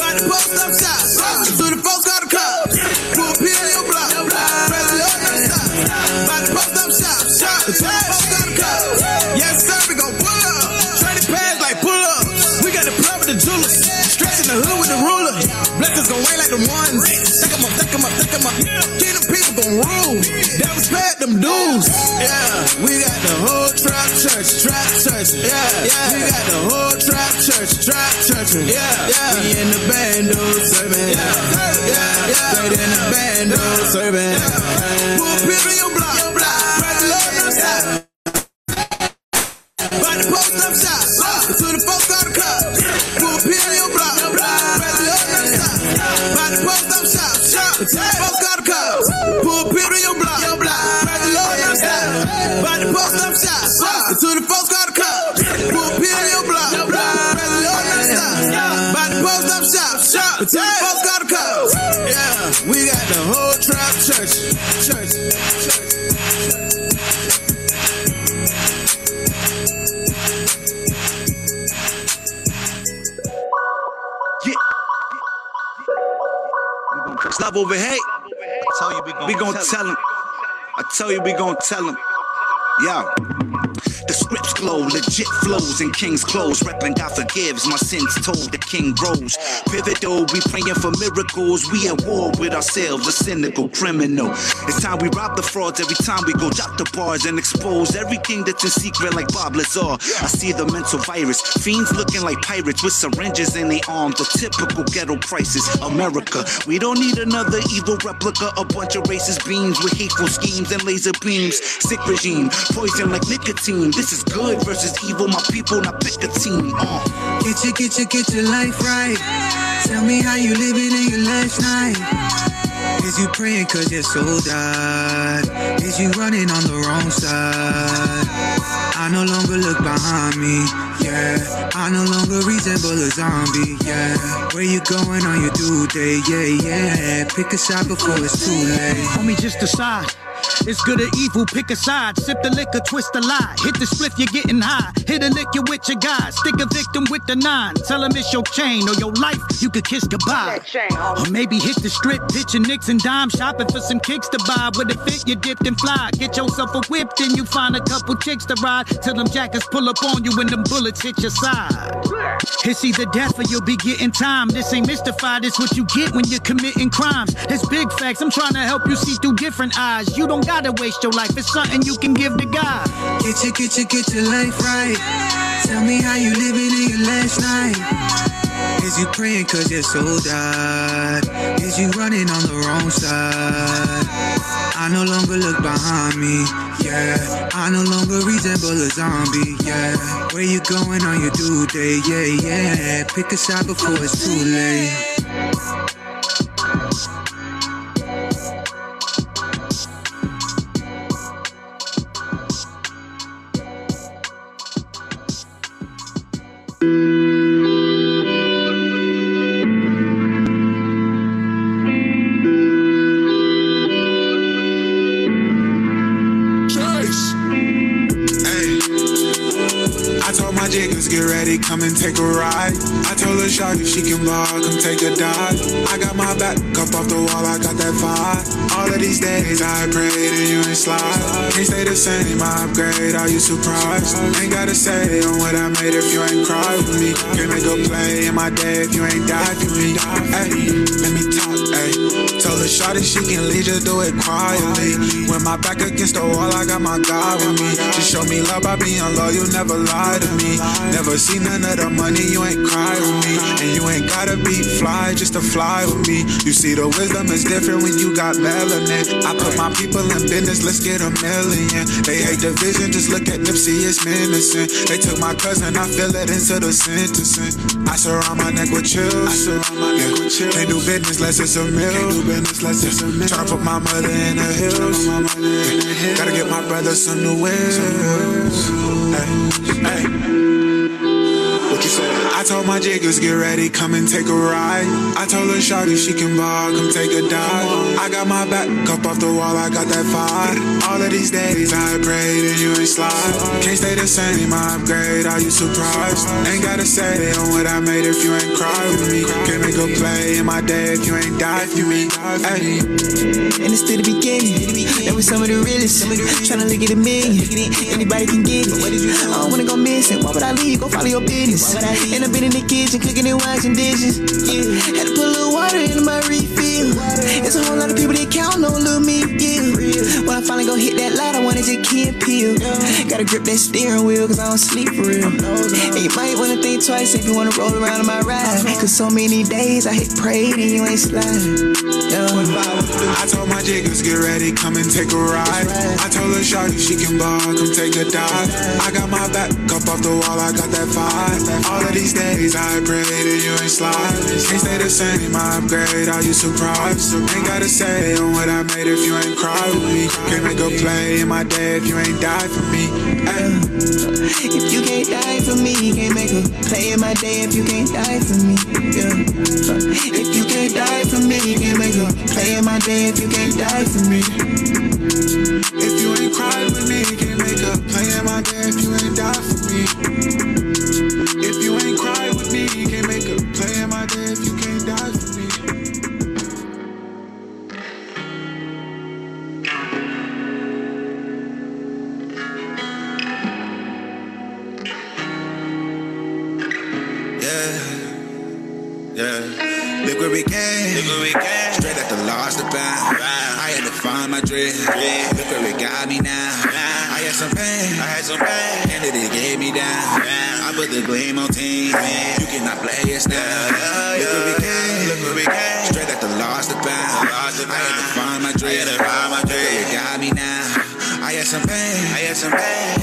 By the post up shop, trap. Yeah, yeah. We got the whole trap church, trap church. Yeah, yeah. We in the band, oh, serving. Yeah, yeah, yeah. Straight in the band, oh, serving. Pull people your block, your block. Praise the Lord, no stop. By the post up shop, uh. to the folks got the cup. Pull pin in your block, press the up next stop. By the post up shop, shop, to the folks church, church, church. Stop over hey. Tell you We gon' tell him. I tell you we gon' tell him. Yo. Glow, legit flows in king's clothes. Reppin' God forgives, my sins told the king rose. Pivotal, we praying for miracles. We at war with ourselves, a cynical criminal. It's time we rob the frauds every time we go drop the bars and expose everything that's in secret like Bob Lazar. I see the mental virus, fiends looking like pirates with syringes in their arms. The typical ghetto crisis. America, we don't need another evil replica. A bunch of racist beams with hateful schemes and laser beams. Sick regime, poison like nicotine. This is good versus evil. My people, not pick a team. Uh. Get your, get your, get your life right. Tell me how you living in your last night. Is you praying cause your soul died? Is you running on the wrong side? I no longer look behind me. yeah. I no longer resemble a zombie, yeah. Where you going on your due day, yeah, yeah. Pick a side before it's too late. Homie, just decide. It's good or evil, pick a side. Sip the liquor, twist the lie. Hit the spliff, you're getting high. Hit a lick, you with your guys. Stick a victim with the nine. Tell him it's your chain or your life, you could kiss goodbye. Or maybe hit the strip, pitching nicks and dime, shopping for some kicks to buy. With a fit, you dipped and fly. Get yourself a whip, then you find a couple chicks to ride. Till them jackets pull up on you when them bullets hit your side. It's either death or you'll be getting time. This ain't mystified, it's what you get when you're committing crimes. It's big facts, I'm trying to help you see through different eyes. You don't gotta waste your life, it's something you can give to God. Get your, get your, get your life right. Tell me how you living in your last night. Is you praying cause your soul died? Is you running on the wrong side? I no longer look behind me, yeah. I no longer resemble a zombie, yeah. Where you going on your due day, yeah, yeah. Pick a side before it's too late. Take a ride. I told her, shawty, she can ball, come take a dive. I got my back up off the wall, I got that vibe. All of these days, I prayed and you ain't slide. Can't stay the same, I upgrade, are you surprised? Ain't gotta say on what I made if you ain't cry with me. Can't make a play in my day if you ain't die for me. Hey, let me talk, hey. Told her, shawty, she can lead, just do it quietly. When my back against the wall, I got my God with me. She show me love by being low, you never lie to me. Never see none of the money, you ain't cry with me. And you ain't gotta be fly just to fly with me. You see, the wisdom is different when you got melanin. I put my people in business, let's get a million. They hate division, just look at Nipsey, it's menacing. They took my cousin, I feel it into the sentencing. I surround my neck with chills. I surround my neck with chills. Can't do business less it's a mill. Can't do business less it's a mill. Tryna put my mother in the hills. Gotta get my brother some new wheels. Hey. I told my jiggers get ready, come and take a ride. I told her shawty she can ball, come take a dive. I got my back up off the wall, I got that vibe. All of these days I prayed and you ain't slide. Can't stay the same, I upgrade, are you surprised? Ain't gotta say on what I made if you ain't cry with me. Can't make a play in my day if you ain't die for me. Hey. And it's still the beginning. That was some of the realest. Tryna look at a million. Anybody can get it. I don't wanna go missing. Why would I leave? Go follow your business. And I've been in the kitchen cooking and washing dishes. Yeah. Had to put a little water in my refill. It's a whole lot of people that count on little me. Yeah. When I finally go hit that light, I wanna just can't peel. Gotta grip that steering wheel cause I don't sleep for real. And you might wanna think twice if you wanna roll around in my ride. Cause so many days I hit prayed and you ain't slide. Yeah. I told my jiggers get ready, come and take a ride. Her shawty she can ball, come take a dive. I got my back up off the wall, I got that vibe. All of these days I prayed and you ain't slide. Can't stay the same, I upgrade, are you surprised? Ain't gotta say on what I made if you ain't cry with me. Can't make a play in my day if you ain't die for me. Ay. If you can't die for me, can't make a play in my day if you can't die for me. Yeah. If you can't die for me, can't make a play in my day if you can't die for me. With me, can't make a play in my if you ain't die for me. Gleam on team. You cannot play us now. Look where we came. Look where we came. Straight at the lost the bound. I had to find my dream. Look where it got me now. I had some pain. I had some pain.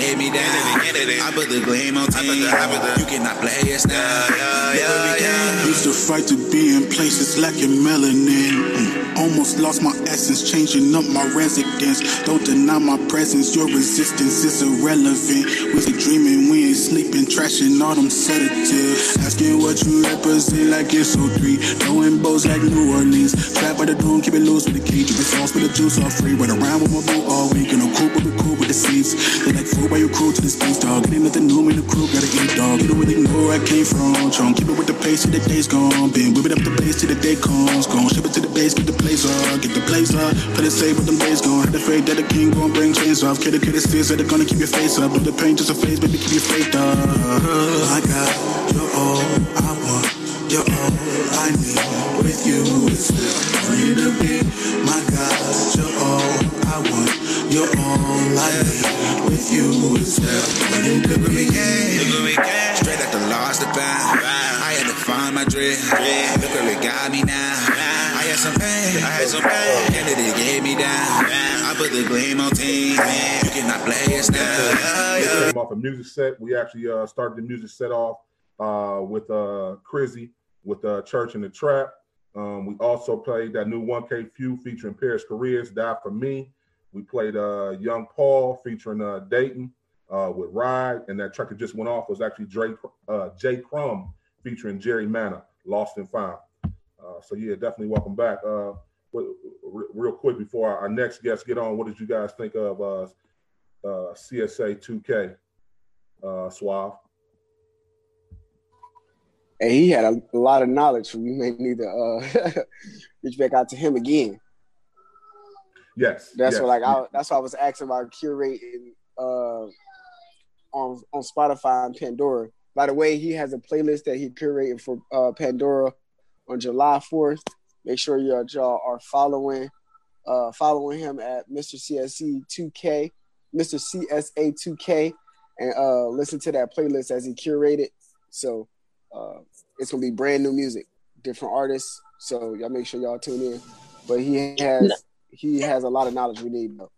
Gave me down. I put the gleam on team. You cannot play us now. We came. Used to fight to be in places lacking melanin. Mm. Almost lost my essence, changing up my residence. Don't deny my presence, your resistance is irrelevant. We dreaming, we ain't sleeping, smashing all them sedatives. Asking what you represent like it's so three. Throwing bows like New Orleans. Trap by the doom, keep it loose with the key. Keep it sauce with the juice all free. Run around with my boo all week. In a coupe, but we cool with the seats. They like food by you crew to this space dog. Ain't nothing new in the crew, gotta eat dog. You don't really know where I came from. Trying keep it with the pace till the day's gone. Been whipping up the bass till the day comes. Gone ship it to the base, get the place up. Get the place up. Play it safe with them days gone. Had the faith that the king gon' bring chains off. Kid, kid, fears that they're gonna keep your face up. Do the pain just a phase, baby, keep your faith up. I got you're all I want. You're all I need. With you, it's want you to be. My God, you're all want. You're all I. With you, it's where I want you to be. Look where we came. Straight at the lost the bound. I had to find my dream. Look where it got me now. I had some pain. I had some pain. And it gave me down. I put the blame on team. You cannot play us now. We came off a music set. We actually uh, started the music set off uh, with uh, Crizzy with uh, Church in the Trap. Um, we also played that new 1K Phew featuring Paris Careers, Die For Me. We played uh, Young Paul featuring uh, Dayton uh, with Ride. And that track that just went off was actually Dre, uh, Jay Crumb featuring Jerry Manna, Lost and Found. Uh, so, yeah, definitely welcome back. Uh, real quick before our next guest get on, what did you guys think of uh, uh, CSA 2K, uh, Suave? And he had a, a lot of knowledge. So we may need to uh, (laughs) reach back out to him again. Yes. That's yes, what like I, that's why I was asking about curating uh, on on Spotify and Pandora. By the way, he has a playlist that he curated for uh, Pandora on July fourth. Make sure y'all, y'all are following uh, following him at Mr. CSC 2K, Mr. CSA 2K, and uh, listen to that playlist as he curated. So uh, it's gonna be brand new music, different artists. So y'all make sure y'all tune in. But he has he has a lot of knowledge we need though.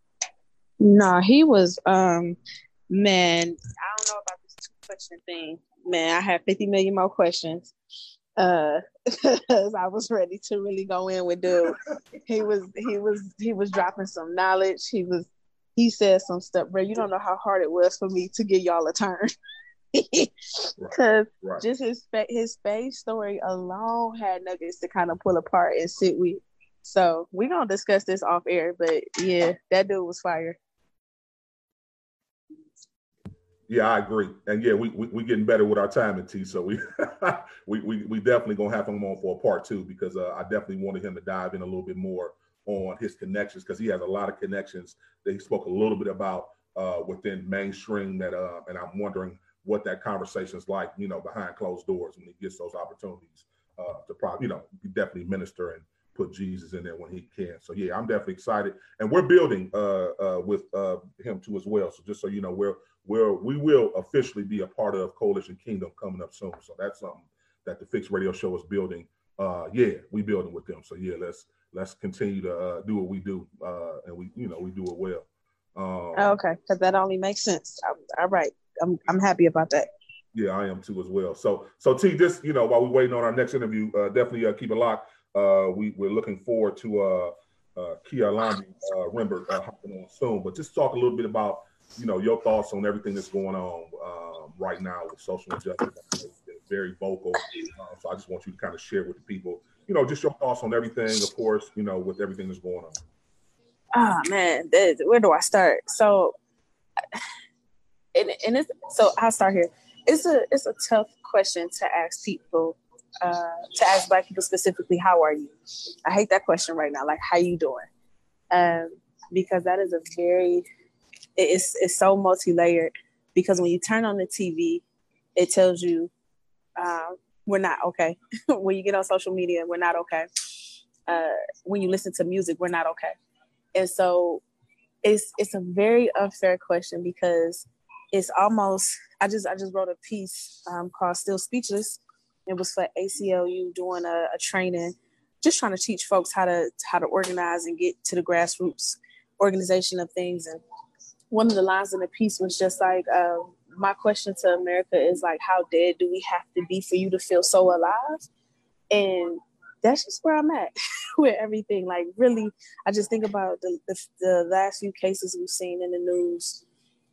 Nah, he was um man, I don't know about this two question thing. Man, I have 50 million more questions. Uh (laughs) I was ready to really go in with dude. He was he was he was dropping some knowledge. He was he said some stuff, bro. You don't know how hard it was for me to give y'all a turn. (laughs) Cause Right. just his fa- his face story alone had nuggets to kind of pull apart and sit with. So we're gonna discuss this off air, but yeah, that dude was fire. Yeah, I agree. And yeah, we we we getting better with our timing, T. So we (laughs) we, we we definitely gonna have him on for a part two because uh, I definitely wanted him to dive in a little bit more on his connections because he has a lot of connections that he spoke a little bit about uh, within mainstream that uh, and I'm wondering what that conversation is like, you know, behind closed doors when he gets those opportunities uh, to probably, you know, definitely minister and put Jesus in there when he can. So yeah, I'm definitely excited, and we're building uh, uh, with uh, him too as well. So just so you know, we're we're we will officially be a part of Coalition Kingdom coming up soon. So that's something that the Fixx Radio Show is building. Uh, yeah, we building with them. So yeah, let's let's continue to uh, do what we do, uh, and we you know we do it well. Um, Oh, okay, because that only makes sense. I- All right, I'm I'm happy about that. Yeah, I am too as well. So, so T, just you know, while we're waiting on our next interview, uh, definitely uh, keep it locked. Uh, we we're looking forward to uh, uh, uh, Rembert uh, hopping on soon. But just talk a little bit about you know your thoughts on everything that's going on um, right now with social injustice. Very vocal. Uh, so I just want you to kind of share with the people, you know, just your thoughts on everything. Of course, you know, with everything that's going on. Ah man, that- where do I start? So, and, and it's so I'll start here. It's a it's a tough question to ask people, uh, to ask Black people specifically. How are you? I hate that question right now. Like, how you doing? Um, because that is a very it's it's so multi layered. Because when you turn on the TV, it tells you uh, we're not okay. (laughs) when you get on social media, we're not okay. Uh, when you listen to music, we're not okay. And so it's it's a very unfair question because it's almost I just I just wrote a piece um, called Still Speechless. It was for ACLU doing a, a training, just trying to teach folks how to how to organize and get to the grassroots organization of things. And one of the lines in the piece was just like, um, my question to America is like, how dead do we have to be for you to feel so alive? And that's just where I'm at (laughs) with everything. Like, really, I just think about the, the, the last few cases we've seen in the news.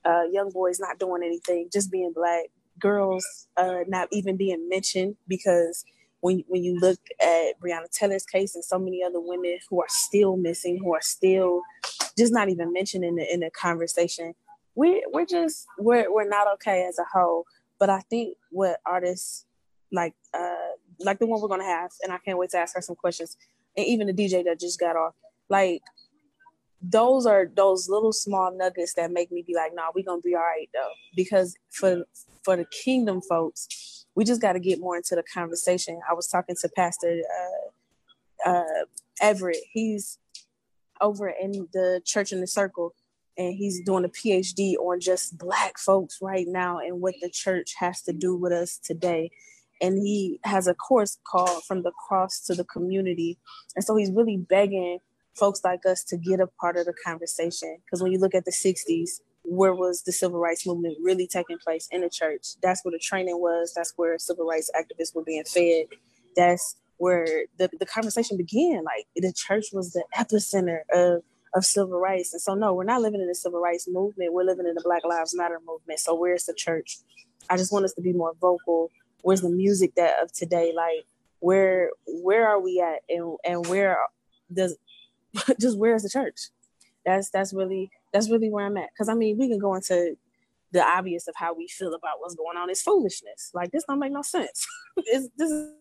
Uh, young boys not doing anything, just being black, girls uh, not even being mentioned because when when you look at Breonna Taylor's case and so many other women who are still missing, who are still just not even mentioned in the in the conversation, we we're just we're we're not okay as a whole. But I think what artists like uh like the one we're gonna have, and I can't wait to ask her some questions, and even the DJ that just got off, like those are those little small nuggets that make me be like, nah, we're gonna be all right though. Because for for the kingdom folks, we just got to get more into the conversation. I was talking to Pastor uh, uh, Everett. He's over in the church in the circle, and he's doing a PhD on just Black folks right now and what the church has to do with us today. And he has a course called From the Cross to the Community. And so he's really begging folks like us to get a part of the conversation. Because when you look at the 60s, where was the civil rights movement really taking place in the church? That's where the training was. That's where civil rights activists were being fed. That's where the, the conversation began. Like the church was the epicenter of, of civil rights. And so, no, we're not living in the civil rights movement. We're living in the Black Lives Matter movement. So, where's the church? I just want us to be more vocal. Where's the music that of today? Like, where where are we at, and and where does (laughs) just where is the church? That's that's really that's really where I'm at. Because I mean, we can go into the obvious of how we feel about what's going on. It's foolishness. Like this don't make no sense. (laughs) this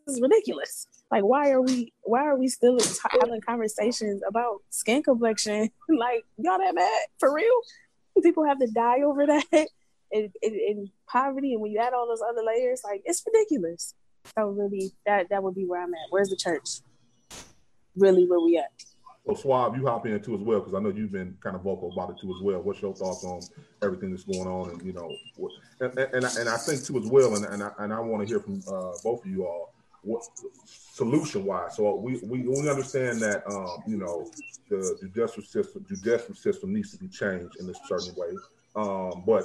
is ridiculous. Like why are we why are we still having conversations about skin complexion? (laughs) like y'all that mad for real? People have to die over that in poverty, and when you add all those other layers, like it's ridiculous. So really, that that would be where I'm at. Where's the church? Really, where we at? So Swab, you hop in too as well because I know you've been kind of vocal about it too as well. What's your thoughts on everything that's going on, and you know, what, and, and, and I think too as well, and and I, and I want to hear from uh, both of you all what solution wise. So we, we we understand that um, you know the judicial system judicial system needs to be changed in a certain way, um, but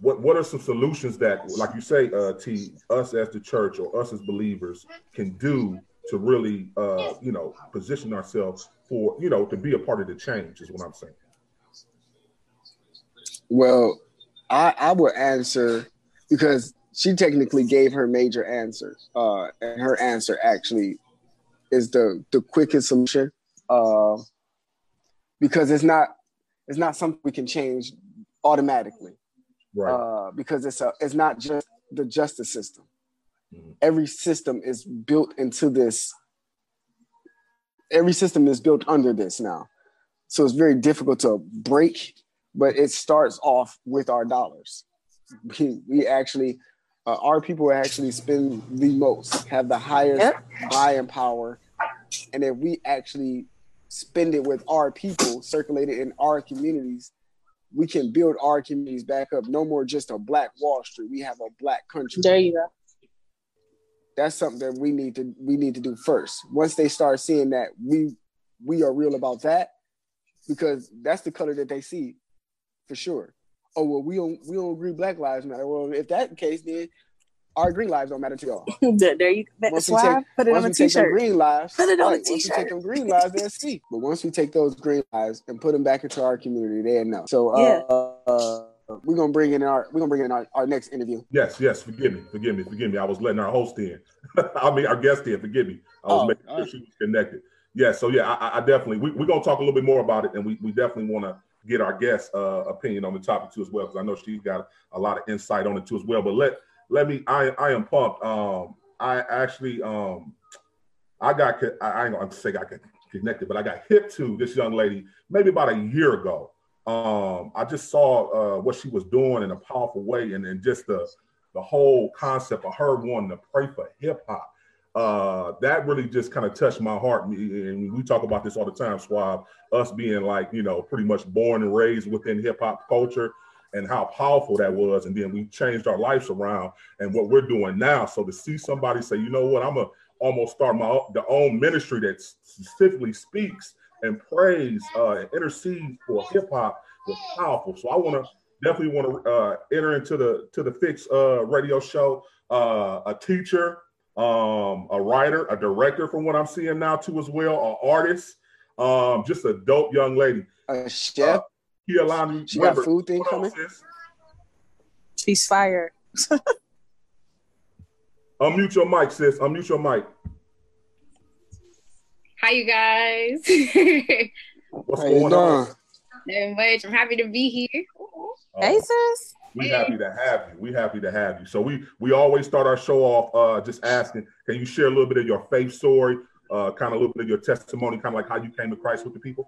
what what are some solutions that, like you say, uh, T, us as the church or us as believers can do to really, uh, you know, position ourselves for you know to be a part of the change is what I'm saying. Well, I I would answer because she technically gave her major answer, uh, and her answer actually is the the quickest solution, uh, because it's not it's not something we can change automatically, right? Uh, because it's a it's not just the justice system. Mm-hmm. Every system is built into this every system is built under this now. So it's very difficult to break, but it starts off with our dollars. We, we actually, uh, our people actually spend the most, have the highest yep. buying power. And if we actually spend it with our people, circulate it in our communities, we can build our communities back up. No more just a black Wall Street. We have a black country. There you go that's something that we need to we need to do first. Once they start seeing that we we are real about that, because that's the color that they see, for sure. Oh well, we don't we don't agree. Black lives matter. Well, if that the case, then our green lives don't matter to y'all. (laughs) there you go. Once we take, put it on a t-shirt. green lives, put it on right, a t-shirt. Once we take them green lives, they'll see. But once we take those green lives and put them back into our community, they know. So uh, yeah. uh, we're gonna bring in our we're gonna bring in our, our next interview. Yes, yes. Forgive me, forgive me, forgive me. I was letting our host in. (laughs) I mean our guest in. Forgive me. I was oh, making sure right. she was connected. Yeah. So yeah, I, I definitely we, we're gonna talk a little bit more about it, and we, we definitely want to get our guest uh, opinion on the topic too as well, because I know she's got a lot of insight on it too as well. But let let me. I I am pumped. Um, I actually um, I got I, I ain't gonna say I got connected, but I got hit to this young lady maybe about a year ago um, I just saw uh, what she was doing in a powerful way, and, and just the the whole concept of her wanting to pray for hip hop. Uh, that really just kind of touched my heart. And we talk about this all the time, Swab. Us being like, you know, pretty much born and raised within hip hop culture, and how powerful that was. And then we changed our lives around, and what we're doing now. So to see somebody say, you know what, I'm gonna almost start my the own ministry that specifically speaks and praise uh, and intercede for hip hop was powerful. So I want to definitely want to uh, enter into the to the Fixx uh, radio show. Uh, a teacher, um, a writer, a director, from what I'm seeing now too as well, an artist, um, just a dope young lady. A chef. Uh, Kei-Landa she got food thing coming. She's fired. (laughs) Unmute your mic, sis. Unmute your mic. Hi, you guys. (laughs) What's How going on? doing? Not much. I'm happy to be here. Hey, sis. We happy to have you. We happy to have you. So we we always start our show off uh, just asking, can you share a little bit of your faith story, uh, kind of a little bit of your testimony, kind of like how you came to Christ with the people?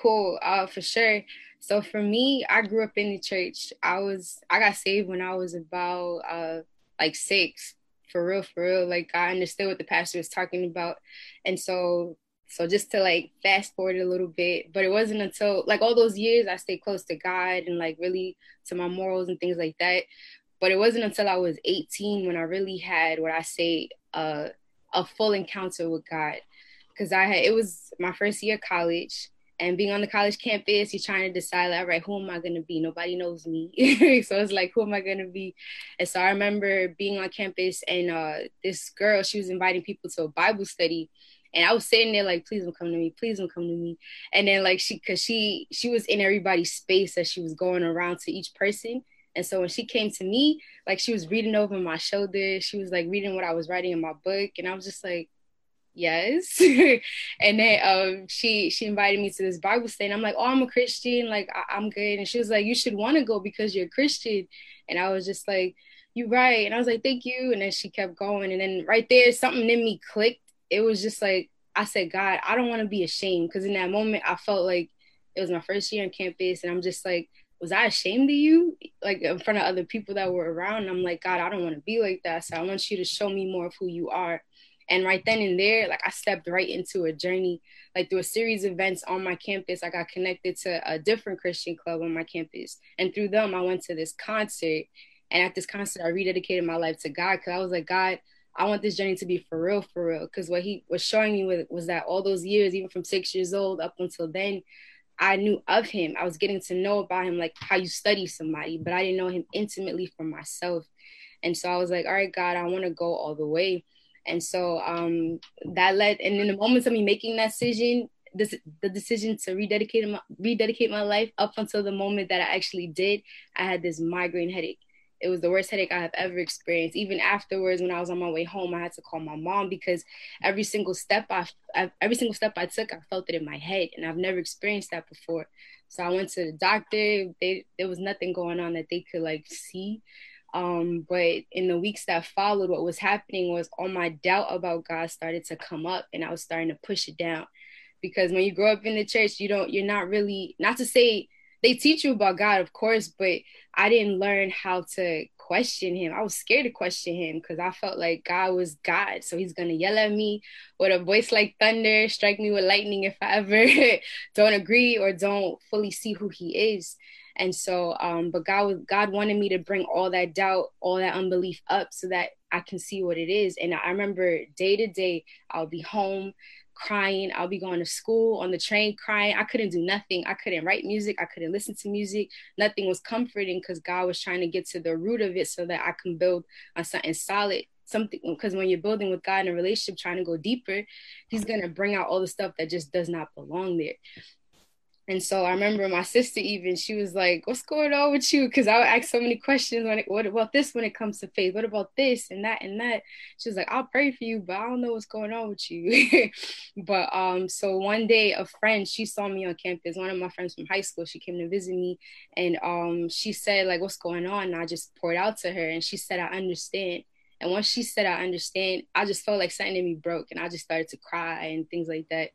Cool. Uh, for sure. So for me, I grew up in the church. I was I got saved when I was about uh like six. For real, for real. Like I understood what the pastor was talking about. And so so just to like fast forward a little bit, but it wasn't until like all those years I stayed close to God and like really to my morals and things like that. But it wasn't until I was 18 when I really had what I say uh, a full encounter with God. Cause I had it was my first year of college and being on the college campus, you're trying to decide, like, all right, who am I gonna be? Nobody knows me. (laughs) so it's like, who am I gonna be? And so I remember being on campus and uh, this girl, she was inviting people to a Bible study. And I was sitting there like, please don't come to me, please don't come to me. And then like she cause she she was in everybody's space as she was going around to each person. And so when she came to me, like she was reading over my shoulder, she was like reading what I was writing in my book. And I was just like, yes (laughs) and then um she she invited me to this bible study and i'm like oh i'm a christian like I- am good and she was like you should want to go because you're a christian and i was just like you right and i was like thank you and then she kept going and then right there something in me clicked it was just like i said god i don't want to be ashamed because in that moment i felt like it was my first year on campus and i'm just like was I ashamed of you? Like in front of other people that were around. And I'm like, God, I don't want to be like that. So I want you to show me more of who you are. And right then and there, like I stepped right into a journey, like through a series of events on my campus. I got connected to a different Christian club on my campus. And through them, I went to this concert. And at this concert, I rededicated my life to God because I was like, God, I want this journey to be for real, for real. Because what he was showing me was, was that all those years, even from six years old up until then, I knew of him. I was getting to know about him, like how you study somebody, but I didn't know him intimately for myself. And so I was like, all right, God, I want to go all the way. And so um, that led, and in the moments of me making that decision, this, the decision to rededicate my, rededicate my life up until the moment that I actually did, I had this migraine headache. It was the worst headache I have ever experienced. Even afterwards, when I was on my way home, I had to call my mom because every single step I, every single step I took, I felt it in my head, and I've never experienced that before. So I went to the doctor. They, there was nothing going on that they could like see. Um, but in the weeks that followed, what was happening was all my doubt about God started to come up and I was starting to push it down. Because when you grow up in the church, you don't, you're not really, not to say they teach you about God, of course, but I didn't learn how to question him. I was scared to question him because I felt like God was God. So he's going to yell at me with a voice like thunder, strike me with lightning if I ever (laughs) don't agree or don't fully see who he is. And so, um, but God, God wanted me to bring all that doubt, all that unbelief up so that I can see what it is. And I remember day to day, I'll be home crying. I'll be going to school on the train crying. I couldn't do nothing. I couldn't write music. I couldn't listen to music. Nothing was comforting because God was trying to get to the root of it so that I can build on something solid. Something because when you're building with God in a relationship, trying to go deeper, He's gonna bring out all the stuff that just does not belong there. And so I remember my sister even she was like, "What's going on with you?" Because I would ask so many questions. When it, what about this? When it comes to faith, what about this and that and that? She was like, "I'll pray for you, but I don't know what's going on with you." (laughs) but um, so one day a friend she saw me on campus. One of my friends from high school, she came to visit me, and um, she said like, "What's going on?" And I just poured out to her, and she said, "I understand." And once she said, I understand, I just felt like something in me broke and I just started to cry and things like that.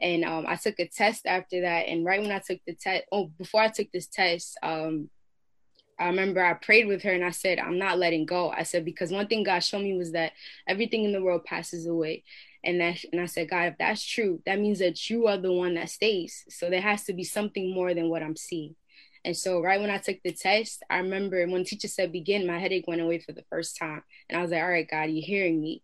And um, I took a test after that. And right when I took the test, oh, before I took this test, um, I remember I prayed with her and I said, I'm not letting go. I said, because one thing God showed me was that everything in the world passes away. And that, and I said, God, if that's true, that means that you are the one that stays. So there has to be something more than what I'm seeing. And so right when I took the test, I remember when teacher said begin, my headache went away for the first time. And I was like, all right, God, you're hearing me.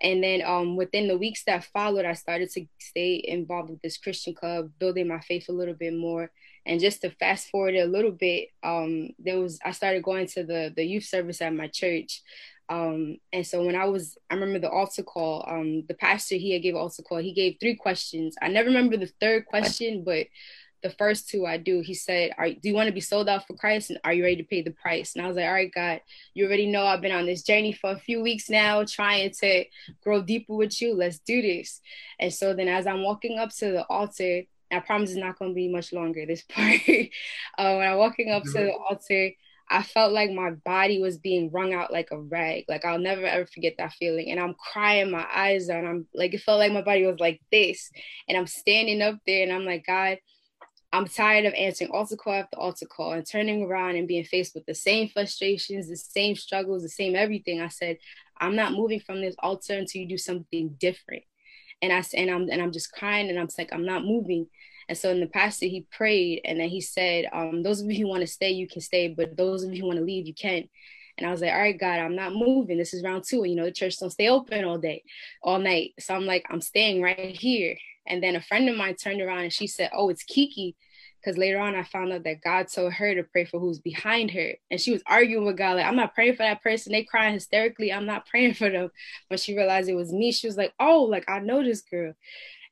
And then um, within the weeks that followed, I started to stay involved with this Christian club, building my faith a little bit more. And just to fast forward a little bit, um, there was I started going to the the youth service at my church. Um, and so when I was, I remember the altar call. Um, the pastor he gave altar call. He gave three questions. I never remember the third question, but the first two I do. He said, "Are do you want to be sold out for Christ and are you ready to pay the price?" And I was like, "All right, God, you already know I've been on this journey for a few weeks now, trying to grow deeper with you. Let's do this." And so then, as I'm walking up to the altar, I promise it's not going to be much longer. This (laughs) part, uh, when I'm walking up to the altar, I felt like my body was being wrung out like a rag. Like I'll never ever forget that feeling. And I'm crying my eyes out. I'm like, it felt like my body was like this. And I'm standing up there and I'm like, God, I'm tired of answering altar call after altar call and turning around and being faced with the same frustrations, the same struggles, the same everything. I said, I'm not moving from this altar until you do something different. And I and I'm and I'm just crying and I'm like, I'm not moving. And so in the pastor, he prayed and then he said, um, those of you who want to stay, you can stay, but those of you who want to leave, you can't." And I was like, all right, God, I'm not moving. This is round two. You know, the church don't stay open all day, all night. So I'm like, I'm staying right here. And then a friend of mine turned around and she said, Oh, it's Kiki. Because later on, I found out that God told her to pray for who's behind her. And she was arguing with God, like, I'm not praying for that person. They crying hysterically. I'm not (laughs) praying for them. When she realized it was me, she was like, Oh, like, I know this girl.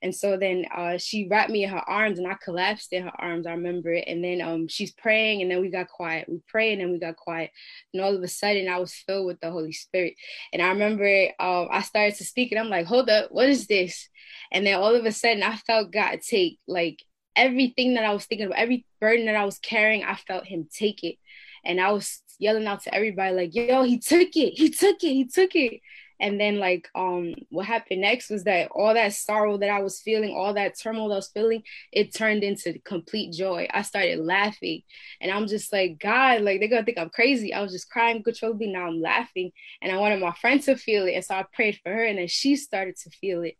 And so then uh, she wrapped me in her arms and I collapsed in her arms. I remember it. And then um, she's praying and then we got quiet. We prayed and then we got quiet. And all of a sudden I was filled with the Holy Spirit. And I remember um, I started to speak and I'm like, hold up, what is this? And then all of a sudden I felt God take like everything that I was thinking about, every burden that I was carrying, I felt him take it. And I was yelling out to everybody like, yo, he took it, he took it, he took it and then like um what happened next was that all that sorrow that i was feeling all that turmoil i was feeling it turned into complete joy. I started laughing. And i'm just like god like they're gonna think i'm crazy. I was just crying controllably now i'm laughing. And i wanted my friend to feel it. And so i prayed for her and then she started to feel it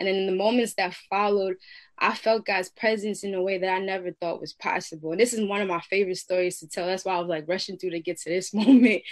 and then in the moments that followed I felt God's presence in a way that I never thought was possible. And this is one of my favorite stories to tell. That's why I was like rushing through to get to this (laughs) moment.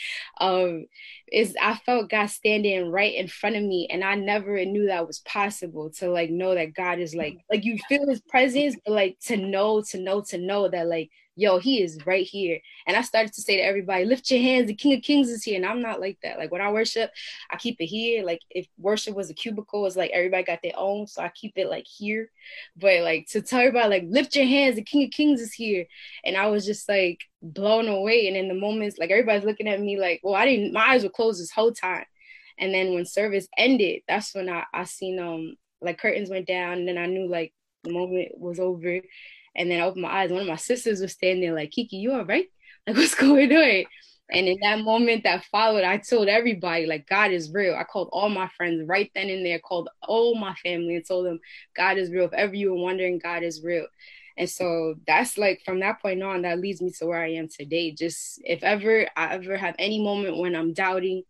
Um, is I felt God standing right in front of me, and I never knew that was possible to like know that God is like like you feel His presence, but like to know, to know, to know that like yo, he is right here. And I started to say to everybody, lift your hands, the King of Kings is here. And I'm not like that. Like when I worship, I keep it here. Like if worship was a cubicle, it's like everybody got their own. So I keep it like here. But like to tell everybody, like, lift your hands, the King of Kings is here. And I was just like blown away. And in the moments, like everybody's looking at me like, well, I didn't, my eyes were closed this whole time. And then when service ended, that's when I, I seen um like curtains went down and then I knew like the moment was over and then I opened my eyes. One of my sisters was standing there like, Kiki, you all right? Like, (laughs) what's going on? And in that moment that followed, I told everybody, like, God is real. I called all my friends right then and there, called all my family and told them, God is real. If ever you were wondering, God is real. And so that's like from that point on, that leads me to where I am today. Just if ever I ever have any moment when I'm doubting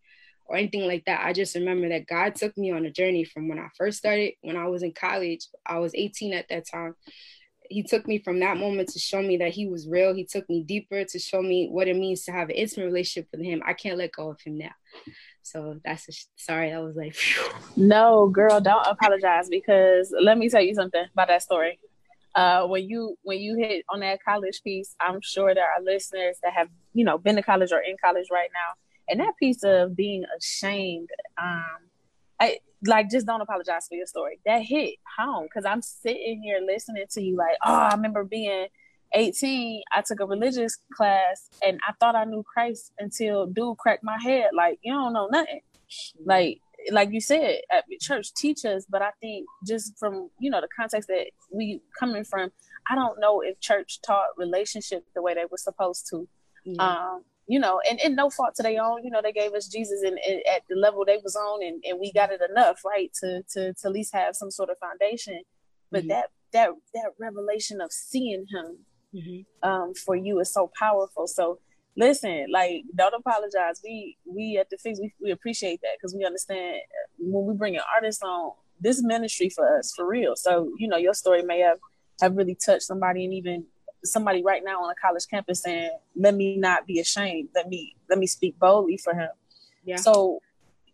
or anything like that, I just remember that God took me on a journey from when I first started, when I was in college. I was 18 at that time he took me from that moment to show me that he was real. He took me deeper to show me what it means to have an intimate relationship with him. I can't let go of him now. So that's a, sorry. I was like, phew. (laughs) no, girl, don't apologize because let me tell you something about that story. Uh, when you when you hit on that college piece, I'm sure there are listeners that have you know been to college or in college right now, and that piece of being ashamed. Um, I like just don't apologize for your story. That hit home because I'm sitting here listening to you like, oh, I remember being 18. I took a religious class and I thought I knew Christ until dude cracked my head. Like you don't know nothing. Like like you said, at church teach us, but I think just from you know the context that we coming from, I don't know if church taught relationship the way they were supposed to. Um, you know, and, and no fault to their own. You know, they gave us Jesus and, and, at the level they was on, and, and we got it enough, right, to to to at least have some sort of foundation. But mm-hmm. that that that revelation of seeing Him mm-hmm. um, for you is so powerful. So listen, like, don't apologize. We we at the Fixx we, we appreciate that because we understand when we bring an artist on this ministry for us for real. So you know, your story may have have really touched somebody and even somebody right now on a college campus saying, "Let me not be ashamed. Let me let me speak boldly for him." Yeah. So,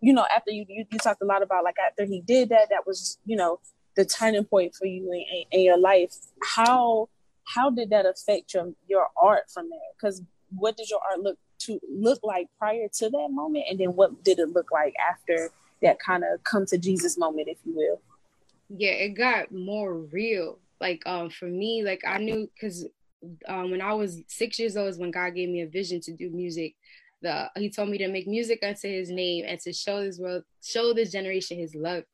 you know, after you, you you, talked a lot about like after he did that, that was you know the turning point for you in, in your life. How how did that affect your your art from there? Because what did your art look to look like prior to that moment, and then what did it look like after that kind of come to Jesus moment, if you will? yeah, it got more real. Like um for me, like I knew because um when I was six years old is when God gave me a vision to do music. The he told me to make music unto his name and to show this world, show this generation his love.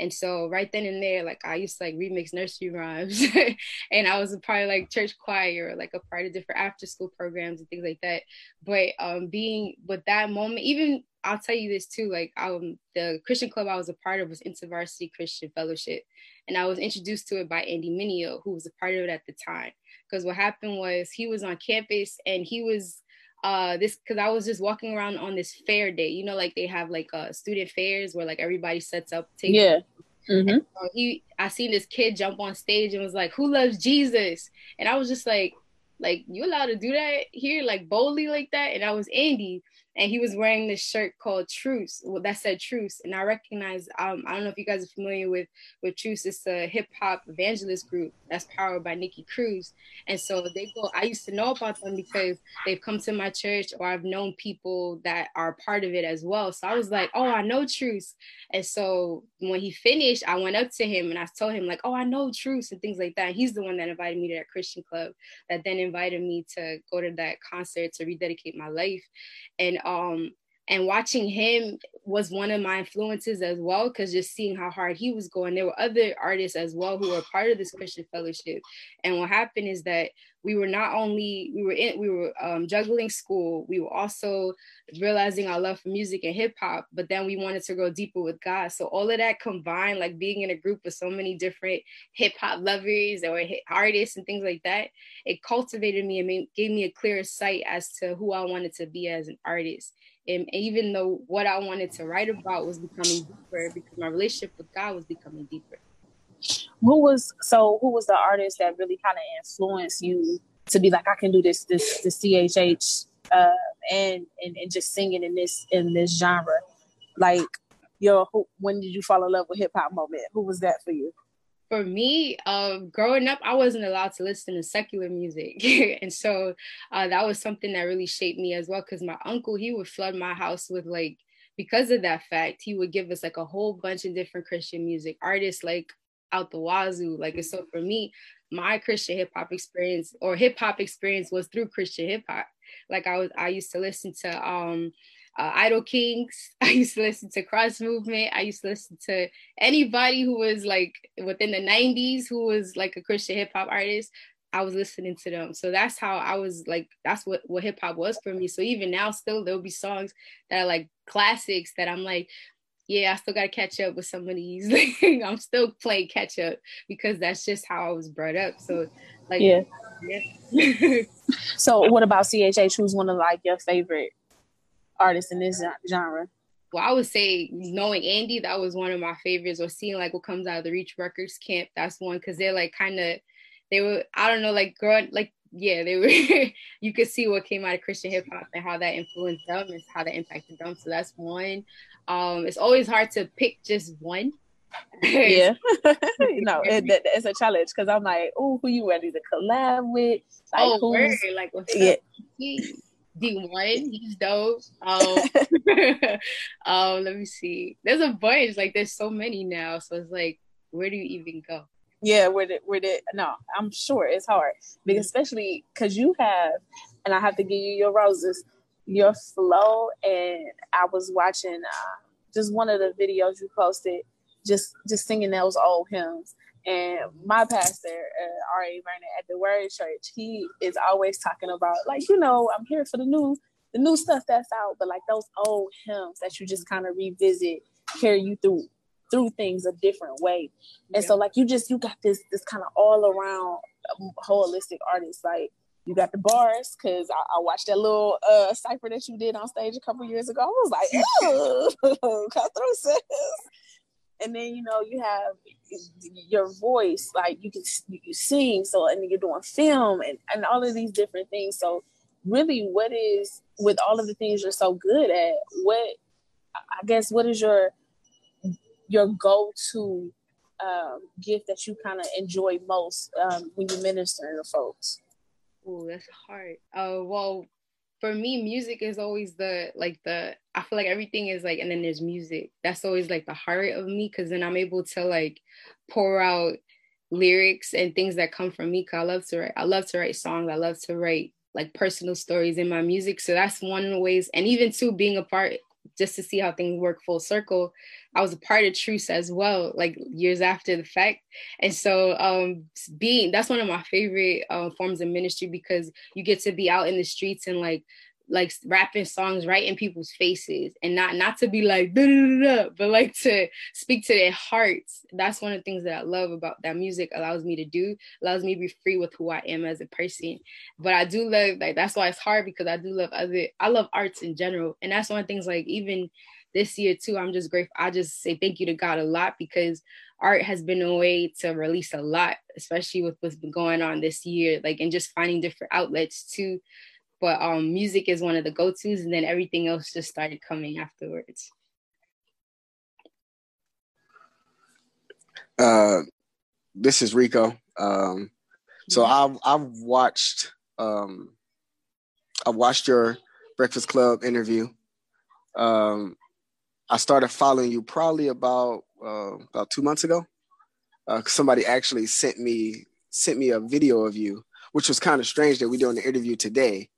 And so right then and there, like I used to like remix nursery rhymes (laughs) and I was a part of like church choir, like a part of different after school programs and things like that. But um being with that moment, even I'll tell you this too, like um the Christian club I was a part of was InterVarsity Christian Fellowship. And I was introduced to it by Andy Mineo, who was a part of it at the time. Because what happened was he was on campus and he was uh this because I was just walking around on this fair day. You know, like they have like uh student fairs where like everybody sets up tables. Yeah. Mm-hmm. So he I seen this kid jump on stage and was like, Who loves Jesus? And I was just like, like, you allowed to do that here, like boldly like that? And I was Andy and he was wearing this shirt called Truce. Well, that said Truce, and I recognize. Um, I don't know if you guys are familiar with with Truce. It's a hip hop evangelist group that's powered by Nicky Cruz, and so they go. I used to know about them because they've come to my church, or I've known people that are part of it as well. So I was like, oh, I know Truce, and so when he finished, I went up to him and I told him like, oh, I know Truce and things like that. He's the one that invited me to that Christian club, that then invited me to go to that concert to rededicate my life, and um and watching him was one of my influences as well because just seeing how hard he was going. There were other artists as well who were part of this christian fellowship. And what happened is that we were not only we were in we were um, juggling school. We were also realizing our love for music and hip-hop but then we wanted to go deeper with god. So all of that combined like being in a group with so many different hip-hop lovers or artists and things like that it cultivated me and made, gave me a clearer sight as to who i wanted to be as an artist and even though what I wanted to write about was becoming deeper because my relationship with God was becoming deeper. Who was so who was the artist that really kind of influenced you to be like I can do this this this CHH uh and and, and just singing in this in this genre? Like yo who, when did you fall in love with hip hop moment? Who was that for you for me, uh, growing up, I wasn't allowed to listen to secular music, (laughs) and so uh, that was something that really shaped me as well. Because my uncle, he would flood my house with like, because of that fact, he would give us like a whole bunch of different Christian music artists, like out the wazoo. Like, and so for me, my Christian hip hop experience or hip hop experience was through Christian hip hop. Like I was, I used to listen to um uh, Idol Kings. (laughs) I used to listen to Cross Movement. I used to listen to anybody who was like within the 90s who was like a Christian hip hop artist. I was listening to them. So that's how I was like, that's what, what hip hop was for me. So even now, still, there'll be songs that are like classics that I'm like, yeah, I still got to catch up with some of these. (laughs) I'm still playing catch up because that's just how I was brought up. So, like, yeah. yeah. (laughs) so, what about CHH? Who's one of like your favorite artists in this genre? Well, I would say knowing Andy, that was one of my favorites, or seeing like what comes out of the Reach Records camp. That's one because they're like kind of, they were, I don't know, like girl, like yeah, they were. (laughs) you could see what came out of Christian hip hop and how that influenced them and how that impacted them. So that's one. Um, it's always hard to pick just one. yeah, (laughs) (laughs) no, it, it, it's a challenge because I'm like, oh, who you ready to collab with? Like, oh, word. like what's yeah. Up? (laughs) D1. He's dope. Um, (laughs) um, let me see. There's a bunch. Like there's so many now. So it's like, where do you even go? Yeah, where did where did no, I'm sure it's hard. Because especially because you have, and I have to give you your roses, your flow. And I was watching uh, just one of the videos you posted, just just singing those old hymns. And my pastor, uh, R.A. Vernon at the Word Church, he is always talking about, like, you know, I'm here for the new, the new stuff that's out, but like those old hymns that you just kind of revisit, carry you through through things a different way. And yeah. so, like, you just you got this this kind of all around um, holistic artist, like. You got the bars because I, I, watched that little uh cipher that you did on stage a couple years ago. I was like, (laughs) oh, (laughs) come through, sis and then you know you have your voice like you can you sing so and you're doing film and, and all of these different things. So really what is with all of the things you're so good at what i guess what is your your go-to um, gift that you kind of enjoy most um, when you minister to folks? Oh that's hard. Uh, well for me, music is always the like the I feel like everything is like and then there's music. That's always like the heart of me because then I'm able to like pour out lyrics and things that come from me. Cause I love to write. I love to write songs. I love to write like personal stories in my music. So that's one of the ways. And even too, being a part just to see how things work full circle. I was a part of Truce as well, like years after the fact. And so um being that's one of my favorite uh, forms of ministry because you get to be out in the streets and like like rapping songs right in people's faces and not not to be like da, da, da, but like to speak to their hearts. That's one of the things that i love about that music allows me to do allows me to be free with who i am as a person. But i do love like that's why it's hard because i do love other i love arts in general. And that's one of the things like even this year too i'm just grateful i just say thank you to god a lot because art has been a way to release a lot especially with what's been going on this year like and just finding different outlets too but um, music is one of the go-tos and then everything else just started coming afterwards. Uh this is rico. Um so i've i've watched um i watched your breakfast club interview. Um i started following you probably about uh, about two months ago uh, somebody actually sent me sent me a video of you which was kind of strange that we're doing the interview today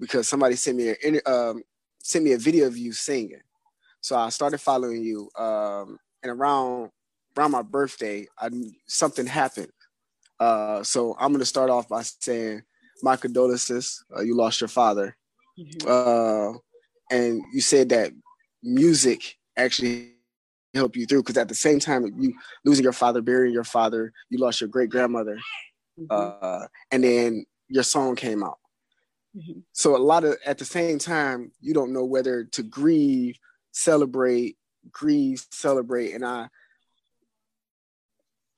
because somebody sent me a um, sent me a video of you singing. So I started following you, um, and around around my birthday, I something happened. Uh, so I'm gonna start off by saying my condolences. Uh, you lost your father, mm-hmm. uh, and you said that music actually helped you through because at the same time you losing your father, burying your father, you lost your great grandmother, mm-hmm. Uh, and then your song came out. Mm-hmm. So a lot of at the same time, you don't know whether to grieve, celebrate, grieve, celebrate, and I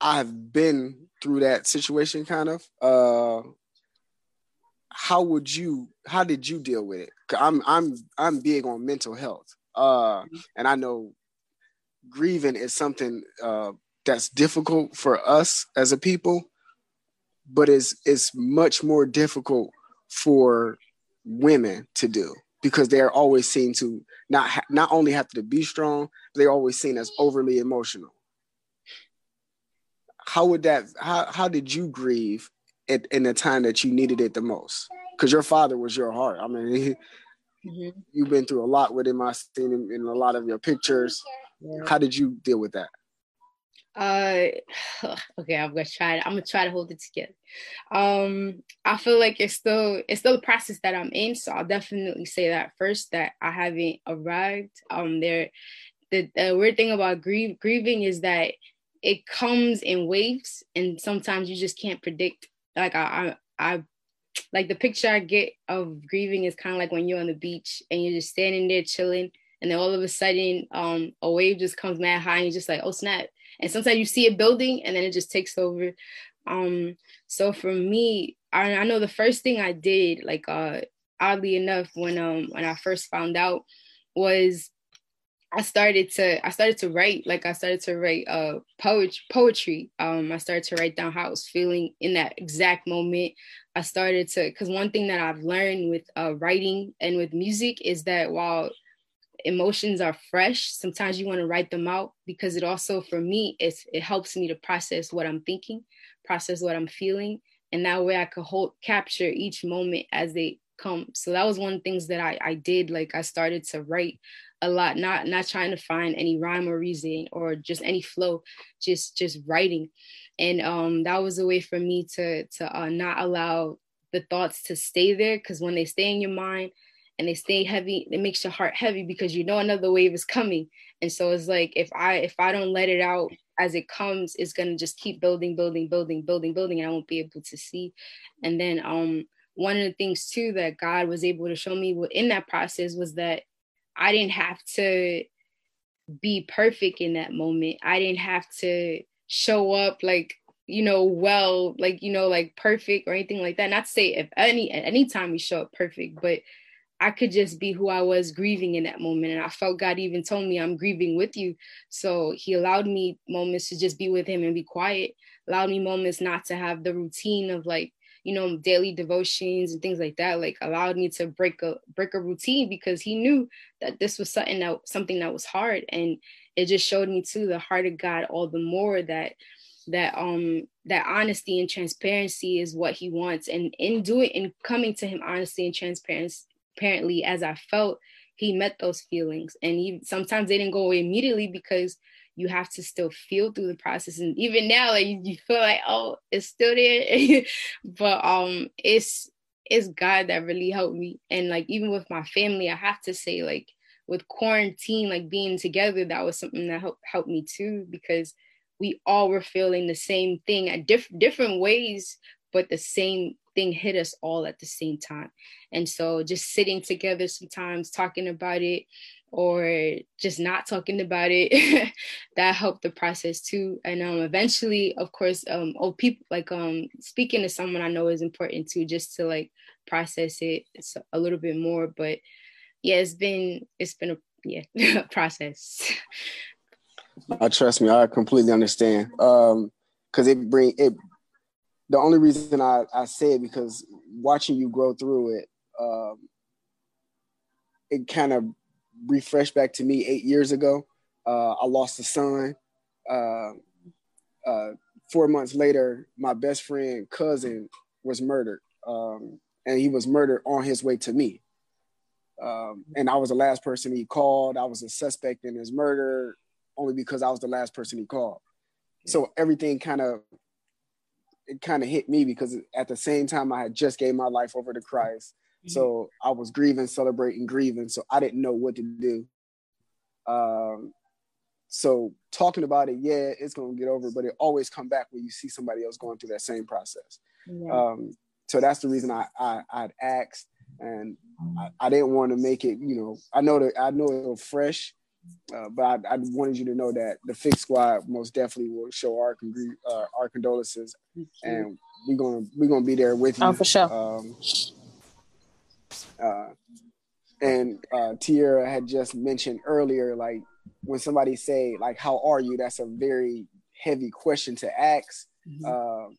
I've been through that situation kind of. Uh how would you how did you deal with it? I'm I'm I'm big on mental health. Uh mm-hmm. and I know grieving is something uh that's difficult for us as a people, but it's it's much more difficult for women to do because they're always seen to not ha- not only have to be strong, they're always seen as overly emotional. How would that? How how did you grieve at, in the time that you needed it the most? Because your father was your heart. I mean, he, (laughs) mm-hmm. you've been through a lot with him. I've seen him in a lot of your pictures. Yeah. How did you deal with that? Uh (sighs) okay i'm gonna try it i'm gonna try to hold it together. Um i feel like it's still it's still a process that i'm in so i'll definitely say that first that i haven't arrived. Um there the, the weird thing about grieve grieving is that it comes in waves and sometimes you just can't predict. Like i i, I like the picture i get of grieving is kind of like when you're on the beach and you're just standing there chilling and then all of a sudden um a wave just comes mad high and you're just like oh snap and sometimes you see it building and then it just takes over. Um so for me I, I know the first thing i did like uh oddly enough when um when i first found out was I started to I started to write like I started to write uh poetry poetry. Um I started to write down how I was feeling in that exact moment. I started to because one thing that I've learned with uh writing and with music is that while emotions are fresh sometimes you want to write them out because it also for me it's, it helps me to process what i'm thinking process what i'm feeling and that way i could hold capture each moment as they come. So that was one of the things that i, I did like i started to write a lot not not trying to find any rhyme or reason or just any flow just just writing. And um that was a way for me to to uh, not allow the thoughts to stay there because when they stay in your mind and they stay heavy it makes your heart heavy because you know another wave is coming. And so it's like if i if i don't let it out as it comes it's going to just keep building building building building building and i won't be able to see. And then um one of the things too that god was able to show me in that process was that i didn't have to be perfect in that moment. I didn't have to show up like you know well like you know like perfect or anything like that. Not to say if any at any time we show up perfect but I could just be who I was grieving in that moment. And I felt God even told me, I'm grieving with you. So he allowed me moments to just be with him and be quiet, allowed me moments not to have the routine of like, you know, daily devotions and things like that, like allowed me to break a break a routine because he knew that this was something that something that was hard. And it just showed me too the heart of God all the more that that um that honesty and transparency is what he wants and in doing in coming to him honestly and transparently as i felt he met those feelings. And he, sometimes they didn't go away immediately because you have to still feel through the process. And even now like you feel like oh it's still there. (laughs) But um it's it's god that really helped me. And like even with my family i have to say like with quarantine like being together that was something that helped helped me too because we all were feeling the same thing at diff- different ways but the same thing hit us all at the same time. And so just sitting together sometimes talking about it or just not talking about it (laughs) that helped the process too. And um eventually of course um oh people like um speaking to someone i know is important too just to like process it a little bit more. But yeah it's been it's been a yeah (laughs) process. I trust me i completely understand. Um because it bring it the only reason i i say it because watching you grow through it um it kind of refreshed back to me eight years ago. Uh, I lost a son. Uh, uh, four months later, my best friend cousin was murdered, um, and he was murdered on his way to me. Um, and I was the last person he called. I was a suspect in his murder only because I was the last person he called. So everything kind of it kind of hit me because at the same time I had just gave my life over to Christ. So I was grieving, celebrating, grieving. So I didn't know what to do. Um, so talking about it, yeah, it's gonna get over, but it always come back when you see somebody else going through that same process. Yeah. Um, so that's the reason I, I I'd asked, and I, I didn't want to make it. You know, I know that I know it was fresh, uh, but I, I, wanted you to know that the Fixx Squad most definitely will show our uh, our condolences, and we're gonna we're gonna be there with you. Oh, for sure. Um, uh, and uh, Tierra had just mentioned earlier, like when somebody say like "How are you?" That's a very heavy question to ask. Mm-hmm. Uh,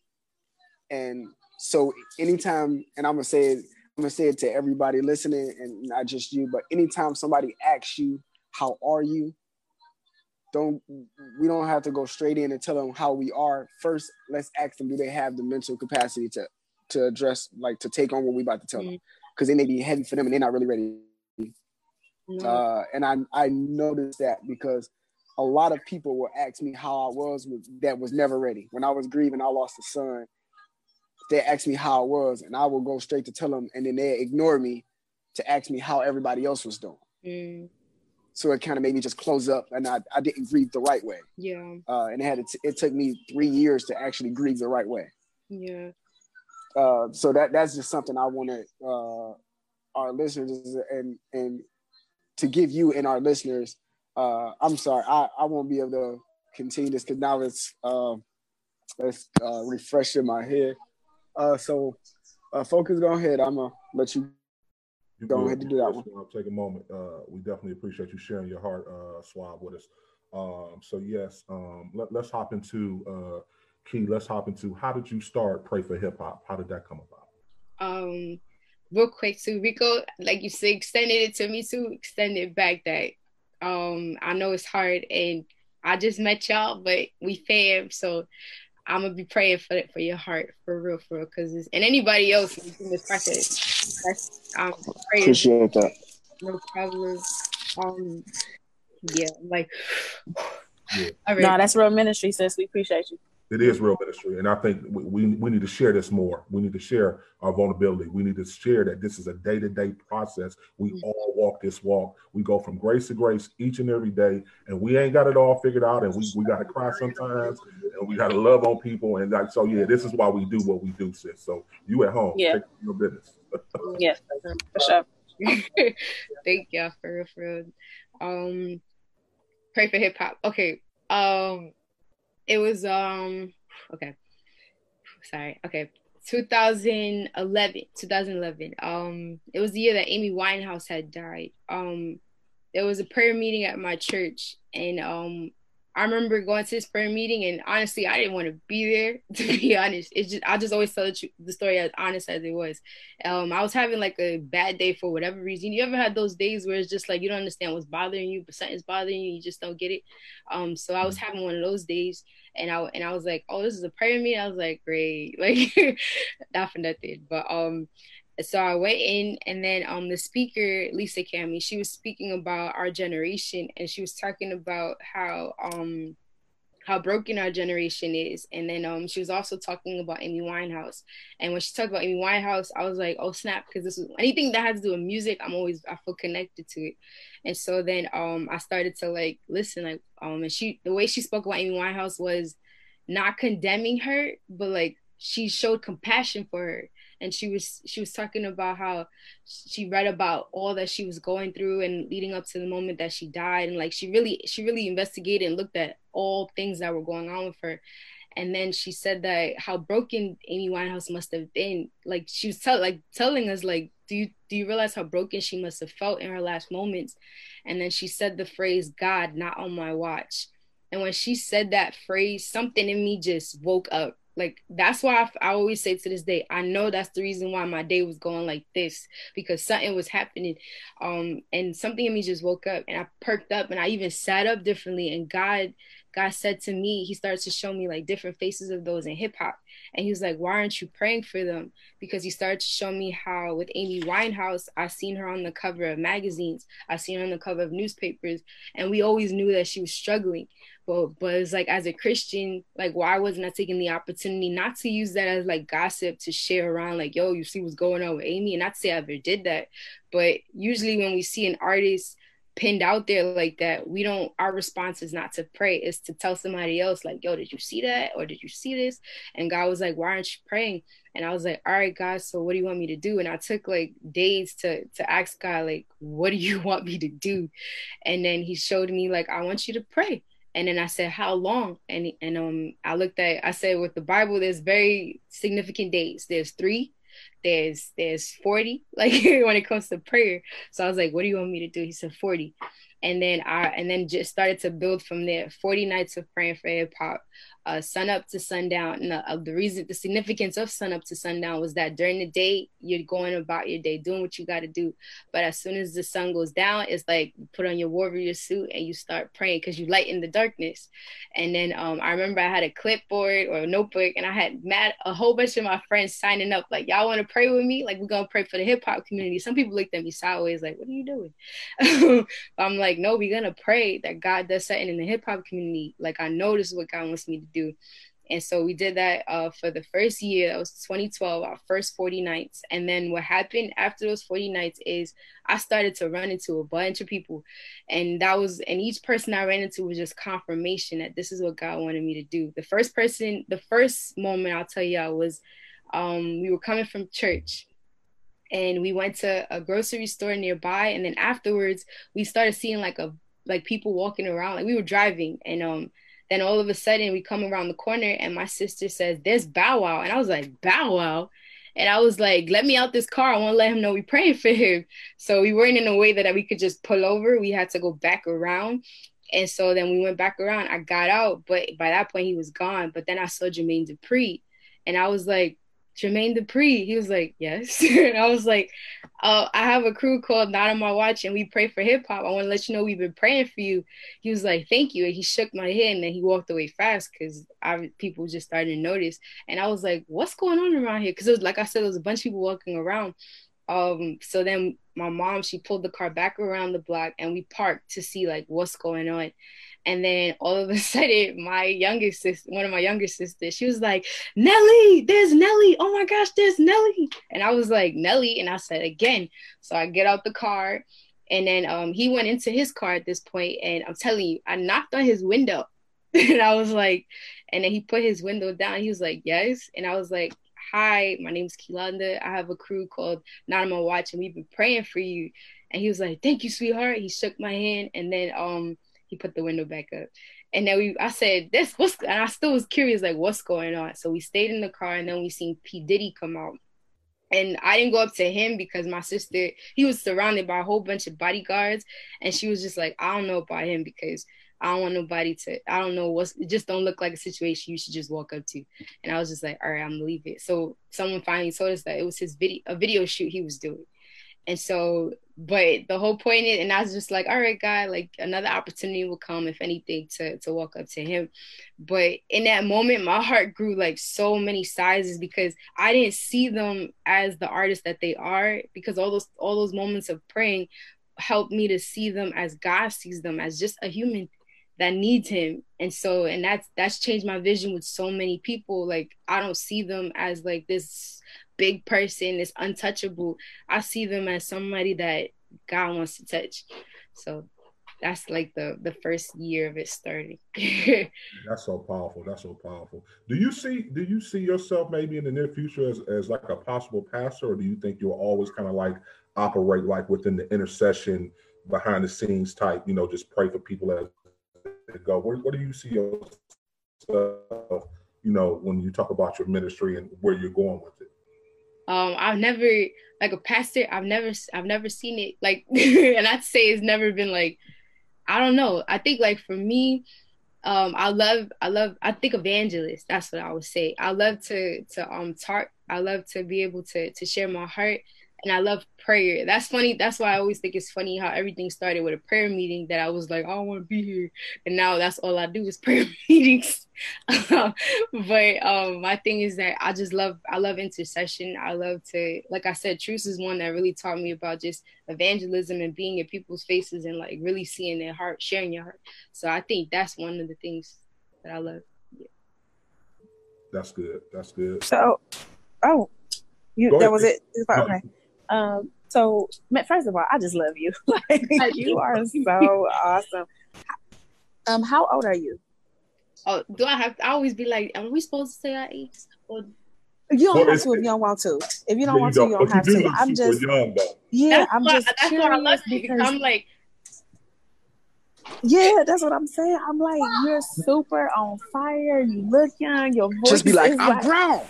and so anytime, and I'm gonna say it, I'm gonna say it to everybody listening, and not just you, but anytime somebody asks you, "How are you?" Don't we don't have to go straight in and tell them how we are. First, let's ask them: Do they have the mental capacity to to address, like, to take on what we about to tell mm-hmm. them? because they may be heavy for them and they're not really ready. No. Uh, and I I noticed that because a lot of people will ask me how I was with, that was never ready. When I was grieving, I lost a son. They asked me how I was, and I will go straight to tell them, and then they ignore me to ask me how everybody else was doing. Mm. So it kind of made me just close up, and I, I didn't grieve the right way. Yeah. Uh, and it had it, it took me three years to actually grieve the right way. Yeah. Uh, so that that's just something I wanted uh, our listeners and and to give you and our listeners. Uh, I'm sorry, I, I won't be able to continue this because now it's uh, it's uh, refreshing my head. Uh, so, uh, focus. Go ahead. I'm gonna let you you go ahead to do that one. I'll take a moment. Uh, we definitely appreciate you sharing your heart, uh, Swab, with us. Um, so yes, um, let, us hop into uh, Key, let's hop into how did you start Pray for Hip Hop? How did that come about? Um, real quick too, Rico, like you said, extended it to me too, extended back that um I know it's hard and I just met y'all, but we fam, so I'm gonna be praying for it for your heart for real, for real, because and anybody else in this process. That's um praying. Appreciate that. No problem. Um, yeah, like. (sighs) Yeah. No, that's real ministry, sis. We appreciate you. It is real ministry, and I think we, we, we need to share this more. We need to share our vulnerability. We need to share that this is a day to day process. We mm-hmm. all walk this walk. We go from grace to grace each and every day, and we ain't got it all figured out. And we, we got to cry sometimes, and we got to love on people. And like so, yeah, this is why we do what we do, sis. So you at home, yeah, take your business. (laughs) yes, for sure. (laughs) Thank you for real, for real. Um, pray for hip hop. Okay. Um it was um okay. Sorry. Okay. 2011 2011 um it was the year that amy winehouse had died um there was a prayer meeting at my church and um I remember going to this prayer meeting, and honestly, I didn't want to be there. (laughs) To be honest, it's just I just always tell the, the story as honest as it was. Um, I was having like a bad day for whatever reason. You ever had those days where it's just like you don't understand what's bothering you, but something's bothering you, you just don't get it. Um, so I was having one of those days, and I and I was like, oh, this is a prayer meeting. I was like, great, (laughs) like not for nothing, but um, so I went in, and then um, the speaker Lisa Cami, she was speaking about our generation, and she was talking about how um how broken our generation is, and then um she was also talking about Amy Winehouse, and when she talked about Amy Winehouse, I was like, oh snap, because this is anything that has to do with music, I'm always I feel connected to it, and so then um I started to like listen, like um and she the way she spoke about Amy Winehouse was not condemning her, but like she showed compassion for her and she was she was talking about how she read about all that she was going through and leading up to the moment that she died. And like she really she really investigated and looked at all things that were going on with her. And then she said that how broken Amy Winehouse must have been. Like she was tell, like telling us like do you do you realize how broken she must have felt in her last moments? And then she said the phrase god not on my watch. And when she said that phrase something in me just woke up like that's why I, always say to this day, I know that's the reason why my day was going like this because something was happening, um, and something in me just woke up and I perked up and I even sat up differently. And God, God said to me, He started to show me like different faces of those in hip hop, and He was like, "Why aren't you praying for them?" Because He started to show me how with Amy Winehouse, I seen her on the cover of magazines, I seen her on the cover of newspapers, and we always knew that she was struggling. But but it's like as a christian like why wasn't i taking the opportunity not to use that as like gossip to share around like yo you see what's going on with amy? And not to say i ever did that. But usually when we see an artist pinned out there like that we don't our response is not to pray is to tell somebody else like yo did you see that or did you see this and god was like why aren't you praying and i was like all right god so what do you want me to do and i took like days to to ask god like what do you (laughs) want me to do and then he showed me like i want you to pray and then I said, "How long?" And and um, I looked at. I said, "With the Bible, there's very significant dates. There's three, there's there's forty. (laughs) Like when it comes to prayer." So I was like, "What do you want me to do?" He said, 40 and then I and then just started to build from there. Forty nights of praying for hip hop, uh, sun up to sundown. And the, uh, the reason, the significance of sun up to sundown was that during the day you're going about your day, doing what you got to do. But as soon as the sun goes down, it's like put on your warrior suit and you start praying because you light in the darkness. And then um, I remember I had a clipboard or a notebook, and I had mad a whole bunch of my friends signing up like, "Y'all want to pray with me? Like we're gonna pray for the hip hop community." Some people looked at me sideways like, "What are you doing?" (laughs) I'm like, "No, we're gonna pray that God does something in the hip hop community. Like I know this is what God wants me to do. And so we did that uh, for the first year. That was 2012, our first 40 nights. And then what happened after those 40 nights is I started to run into a bunch of people. And that was, and each person I ran into was just confirmation that this is what God wanted me to do. The first person, the first moment I'll tell y'all was um, we were coming from church and we went to a grocery store nearby. And then afterwards, we started seeing like a, like people walking around, like we were driving and, um, then all of a sudden we come around the corner and my sister says, There's Bow Wow. And I was like, Bow Wow. And I was like, let me out this car. I want to let him know we praying for him. So we weren't in a way that we could just pull over. We had to go back around. And so then we went back around. I got out, but by that point he was gone. But then I saw Jermaine Dupri And I was like, Jermaine Dupri. He was like, yes. (laughs) and I was like, uh, I have a crew called Not on My Watch and we pray for hip hop. I want to let you know we've been praying for you. He was like, thank you. And he shook my hand and then he walked away fast because people just started to notice. And I was like, what's going on around here? Because it was like I said, there was a bunch of people walking around. Um, so then my mom, she pulled the car back around the block and we parked to see like what's going on. And then all of a (laughs) sudden, my youngest sister, one of my younger sisters, she was like, Nelly, there's Nelly. Oh my gosh, there's Nelly. And I was like, Nelly. And I said, again. So I get out the car. And then um, he went into his car at this point, And I'm telling you, I knocked on his window. (laughs) and I was like, and then he put his window down. He was like, yes. And I was like, hi, my name's Kei-Landa. I have a crew called on Watch, and we've been praying for you. And he was like, thank you, sweetheart. He shook my hand. And then um, he put the window back up. And then we, I said, "This what's," and I still was curious, like, what's going on. So we stayed in the car, and then we seen P Diddy come out. And I didn't go up to him because my sister, he was surrounded by a whole bunch of bodyguards, and she was just like, I don't know about him because I don't want nobody to. I don't know what's. It just don't look like a situation you should just walk up to. And I was just like, all right, I'm gonna leave it. So someone finally told us that it was his video, a video shoot he was doing. And so, but the whole point is, and I was just like, all right, guy, like another opportunity will come, if anything, to to walk up to him. But in that moment, my heart grew like so many sizes because I didn't see them as the artists that they are. Because all those all those moments of praying helped me to see them as God sees them, as just a human that needs him and so and that's that's changed my vision with so many people like i don't see them as like this big person is untouchable. I see them as somebody that God wants to touch. So that's like the the first year of it starting. (laughs) that's so powerful. That's so powerful. Do you see do you see yourself maybe in the near future as, as like a possible pastor, or do you think you'll always kind of like operate like within the intercession behind the scenes type, you know, just pray for people as they go? Where, do you see yourself, you know, when you talk about your ministry and where you're going with it? Um, I've never like a pastor. I've never I've never seen it like, (laughs) and I'd say it's never been like, I don't know. I think like for me, um, I love I love I think evangelist. That's what I would say. I love to to um talk. I love to be able to to share my heart and I love prayer. That's funny. That's why I always think it's funny how everything started with a prayer meeting that I was like, I don't want to be here. And now that's all I do is (laughs) prayer meetings. (laughs) but um, my thing is that I just love, I love intercession. I love to, like I said, Truce is one that really taught me about just evangelism and being in people's faces and like really seeing their heart, sharing your heart. So I think that's one of the things that I love. Yeah. That's good. That's good. So, oh, you, that was it. Okay. Um, so first of all, I just love you. (laughs) like you are so awesome. Um, how old are you? Oh, do I have? To, I always be like, are we supposed to say our age? Or you don't well, have to if you don't want to. If you don't want you to, you don't have to. I'm just young, yeah, that's I'm why, just that's curious why I love because I'm like. Yeah, that's what I'm saying. I'm like, you're super on fire. You look young. Your voice just be like, I'm like, grown.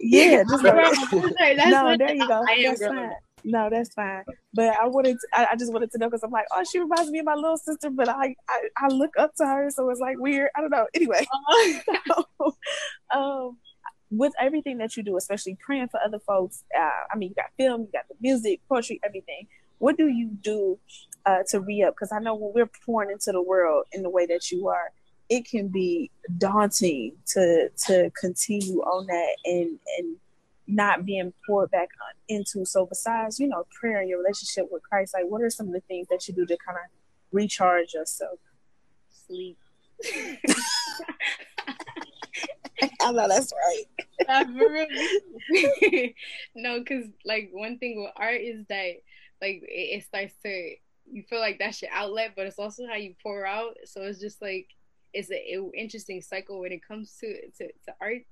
Yeah, (laughs) just (laughs) like, no, there you go. That's fine. No, that's fine. But I wanted, to, I, I, just wanted to know because I'm like, oh, she reminds me of my little sister, but I, I, I look up to her, so it's like weird. I don't know. Anyway, uh-huh. (laughs) um, with everything that you do, especially praying for other folks, uh, I mean, you got film, you got the music, poetry, everything. What do you do uh, to re up? Because I know when we're pouring into the world in the way that you are, it can be daunting to to continue on that and and not being poured back on, into. So besides, you know, prayer and your relationship with Christ, like what are some of the things that you do to kind of recharge yourself? Sleep. (laughs) I know that's right. (laughs) (laughs) no, because like one thing with art is that like it, it starts to you feel like that's your outlet, but it's also how you pour out. So it's just like it's an interesting cycle when it comes to, to, to art.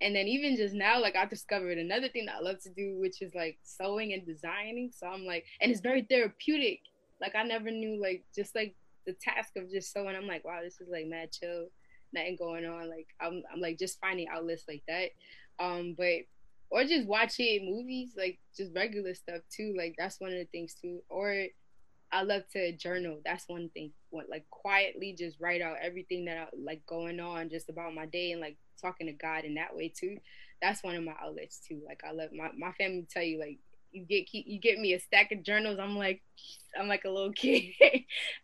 And then even just now, like I discovered another thing that I love to do, which is like sewing and designing. So I'm like, and it's very therapeutic. Like I never knew, like just like the task of just sewing. I'm like, wow, this is like mad chill, nothing going on. Like I'm, I'm like just finding outlets like that. Um, but or just watching movies, like just regular stuff too. Like that's one of the things too. Or I love to journal. That's one thing. What like quietly just write out everything that I like going on just about my day and like talking to God in that way too. That's one of my outlets too. Like I love my my family tell you like you get you get me a stack of journals. I'm like (laughs) I'm like a little (laughs) kid.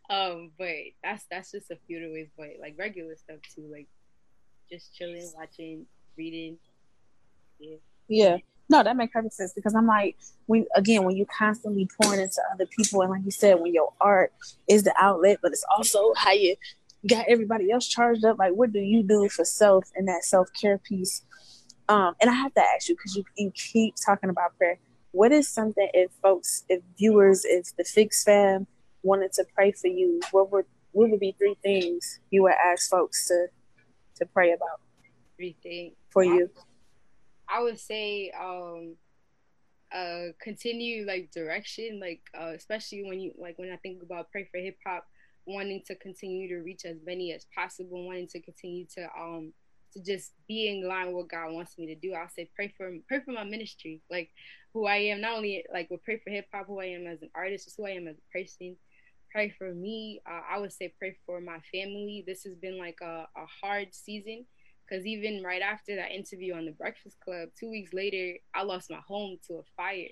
um, but that's that's just a few of ways. But like regular stuff too, like just chilling, watching, reading. Yeah. Yeah no, that makes perfect sense because I'm like, when again, when you constantly pouring into other people, and like you said, when your art is the outlet, but it's also how you got everybody else charged up. Like, what do you do for self and that self care piece? Um, and I have to ask you because you, you keep talking about prayer. What is something if folks, if viewers, if the Fixx fam wanted to pray for you, what would what would be three things you would ask folks to to pray about? Three things for you. I would say um uh continue like direction, like uh, especially when you like when I think about pray for hip hop, wanting to continue to reach as many as possible, wanting to continue to um to just be in line with what God wants me to do. I'll say pray for pray for my ministry, like who I am, not only like with pray for hip hop, who I am as an artist, just who I am as a person. pray for me, uh, I would say pray for my family. This has been like a, a hard season because even right after that interview on the Breakfast Club, two weeks later, I lost my home to a fire.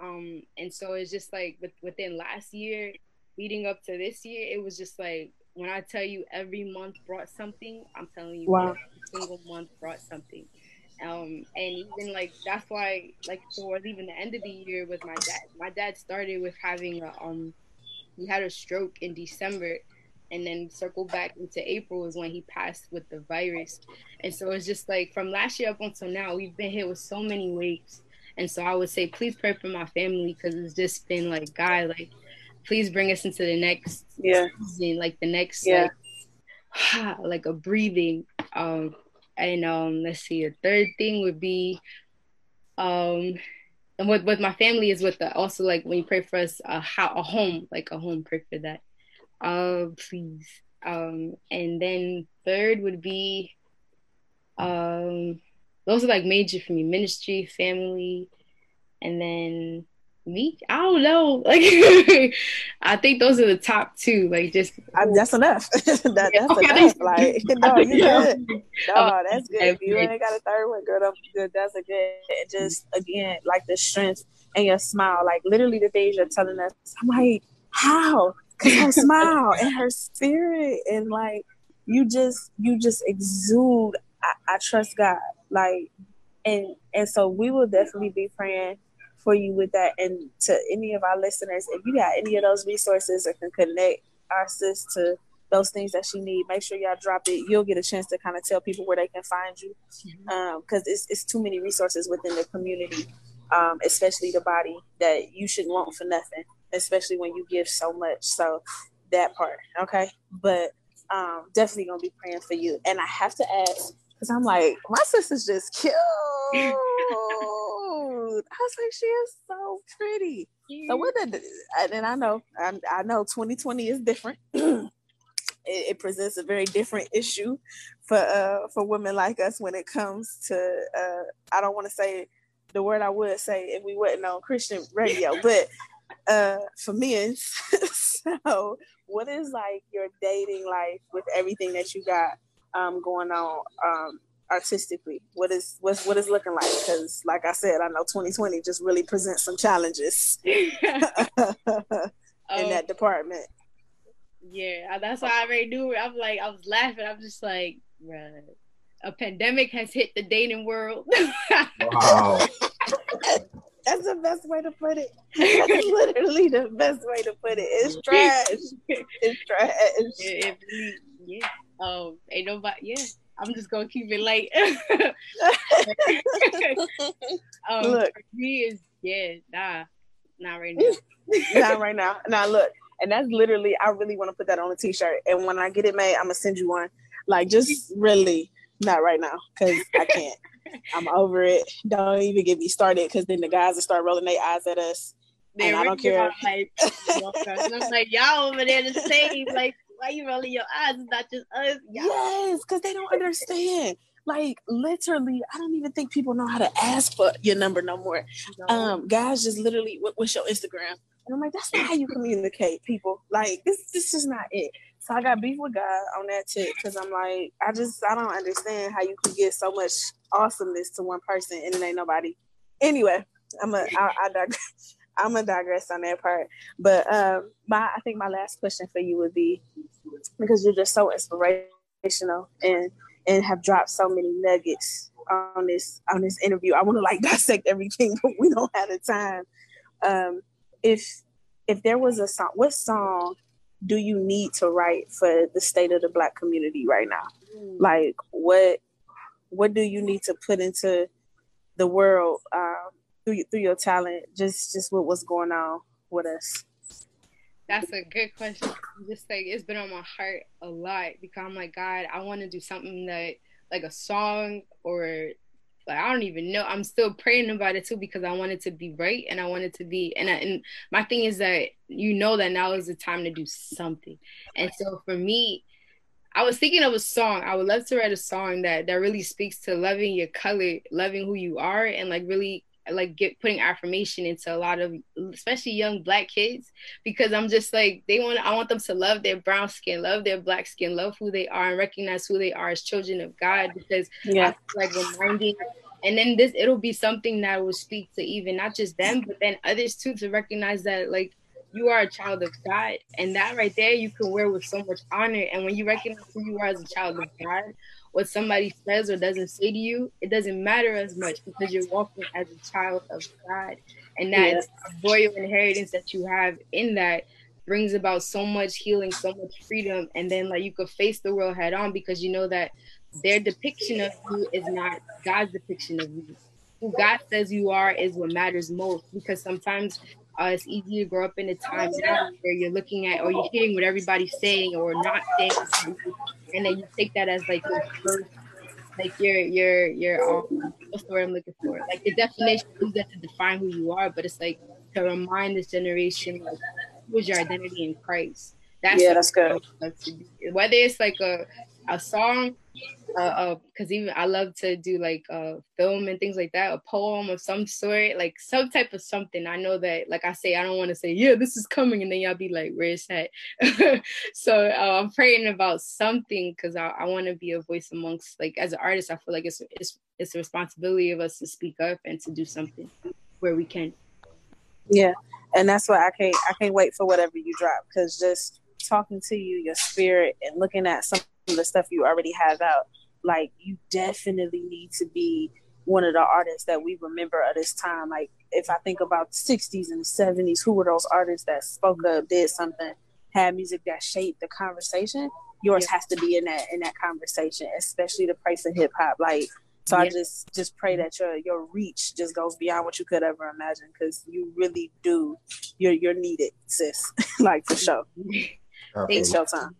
Um, and so it's just like within last year, leading up to this year, it was just like when I tell you every month brought something, I'm telling you wow. every single month brought something. Um, and even like that's why like towards even the end of the year with my dad, my dad started with having a um he had a stroke in December and then circle back into April is when he passed with the virus. And so it's just like from last year up until now, we've been hit with so many waves. And so I would say, please pray for my family because it's just been like, God, like, please bring us into the next yeah season, like the next yeah. like, (sighs) like a breathing. Um, and um, let's see, a third thing would be, um, and with with my family is with the also like when you pray for us a how a home like a home pray for that, uh, please. Um, and then third would be, um, those are like major for me: ministry, family, and then me? I don't know. (laughs) Like i think those are the top two like just I, that's enough. (laughs) That, that's (laughs) okay. enough. like no you good. No that's good. If you ain't got a third one girl that's good. That's a good and just again like the strength and your smile. Like literally the things you're telling us. I'm like how because her (laughs) smile and her spirit and like you just you just exude I, I trust god like and and so we will definitely be praying for you with that. And to any of our listeners, if you got any of those resources or can connect our sis to those things that she need, make sure y'all drop it. You'll get a chance to kind of tell people where they can find you, because mm-hmm. um, it's it's too many resources within the community, um, especially the body that you shouldn't want for nothing, especially when you give so much. So that part, okay, but um, definitely gonna be praying for you. And I have to ask because I'm like, my sister's just cute. I was like, she is so pretty. Yeah. So what did and I know I, I know 2020 is different. (clears throat) it, it, presents a very different issue for uh for women like us when it comes to uh I don't want to say the word I would say if we wasn't on Christian radio, (laughs) but uh for men. (laughs) so what is like your dating life with everything that you got um going on um artistically? What is what's what is looking like? Because like I said, I know 2020 just really presents some challenges (laughs) in that department. Yeah, that's why I already knew. I'm like, I was laughing. I'm just like, right. A pandemic has hit the dating world. (laughs) wow. That's the best way to put it. (laughs) That's literally the best way to put it. It's trash. It's trash. Yeah, it, yeah. Um, ain't nobody. Yeah, I'm just gonna keep it light. (laughs) um, look, me is yeah, nah, not right now. (laughs) not right now. Now look, and that's literally I really want to put that on a t-shirt. And when I get it made, I'm gonna send you one. Like just really not right now because I can't. I'm over it. Don't even get me started because then the guys will start rolling their eyes at us. They and I don't care. Like, I'm like, y'all over there the same. Like, why you rolling your eyes? It's not just us. Yes, because they don't understand. Like literally, I don't even think people know how to ask for your number no more. No. Um, guys just literally, what, what's your Instagram? And I'm like, that's not how you communicate, people. Like this, this is not it. So I got beef with God on that tip because I'm like, I just, I don't understand how you can get so much awesomeness to one person and it ain't nobody. Anyway, I'm a, I, I digress. (laughs) I'm gonna digress on that part. But um, my I think my last question for you would be because you're just so inspirational and and have dropped so many nuggets on this on this interview. I want to like (laughs) dissect everything, but we don't have the time. Um, if if there was a song, what song do you need to write for the state of the black community right now? Mm. Like what what do you need to put into the world um, through through your talent, just just what was going on with us? That's a good question. Just like it's been on my heart a lot because I'm like, God, I want to do something that like a song or like I don't even know. I'm still praying about it too because I want it to be right and I want it to be and I, and my thing is that you know that now is the time to do something. And so for me, I was thinking of a song. I would love to write a song that that really speaks to loving your color, loving who you are, and like really like get putting affirmation into a lot of especially young black kids because I'm just like they want I want them to love their brown skin, love their black skin, love who they are and recognize who they are as children of God because Yeah. like reminding and then this it'll be something that will speak to even not just them but then others too to recognize that like you are a child of God and that right there you can wear with so much honor and when you recognize who you are as a child of God what somebody says or doesn't say to you, it doesn't matter as much because you're walking as a child of God. And that Yeah. royal inheritance that you have in that brings about so much healing, so much freedom. And then like you could face the world head on because you know that their depiction of you is not God's depiction of you. Who God says you are is what matters most because sometimes uh, it's easy to grow up in a time where you're looking at or you're hearing what everybody's saying or not saying, and then you take that as like your first, like your your your um, what's the word I'm looking for? Like the definition use that to define who you are, but it's like to remind this generation like is your identity in Christ. That's Yeah, that's good. I love to do. Whether it's like a a song, uh, uh, because even I love to do like uh film and things like that, a poem of some sort, like some type of something. I know that, like I say, I don't want to say, yeah, this is coming, and then y'all be like, where is that? (laughs) so uh, I'm praying about something because I, I want to be a voice amongst, like, as an artist, I feel like it's it's it's a responsibility of us to speak up and to do something where we can. Yeah, and that's why I can't I can't wait for whatever you drop because just talking to you, your spirit, and looking at some of the stuff you already have out, like you definitely need to be one of the artists that we remember at this time. Like if I think about the '60s and the '70s, who were those artists that spoke up, did something, had music that shaped the conversation? Yours has to be in that in that conversation, especially the Pray for Hip Hop. Like so I just just pray that your your reach just goes beyond what you could ever imagine because you really do you're you're needed, sis. (laughs) like for sure. (laughs) It's your time.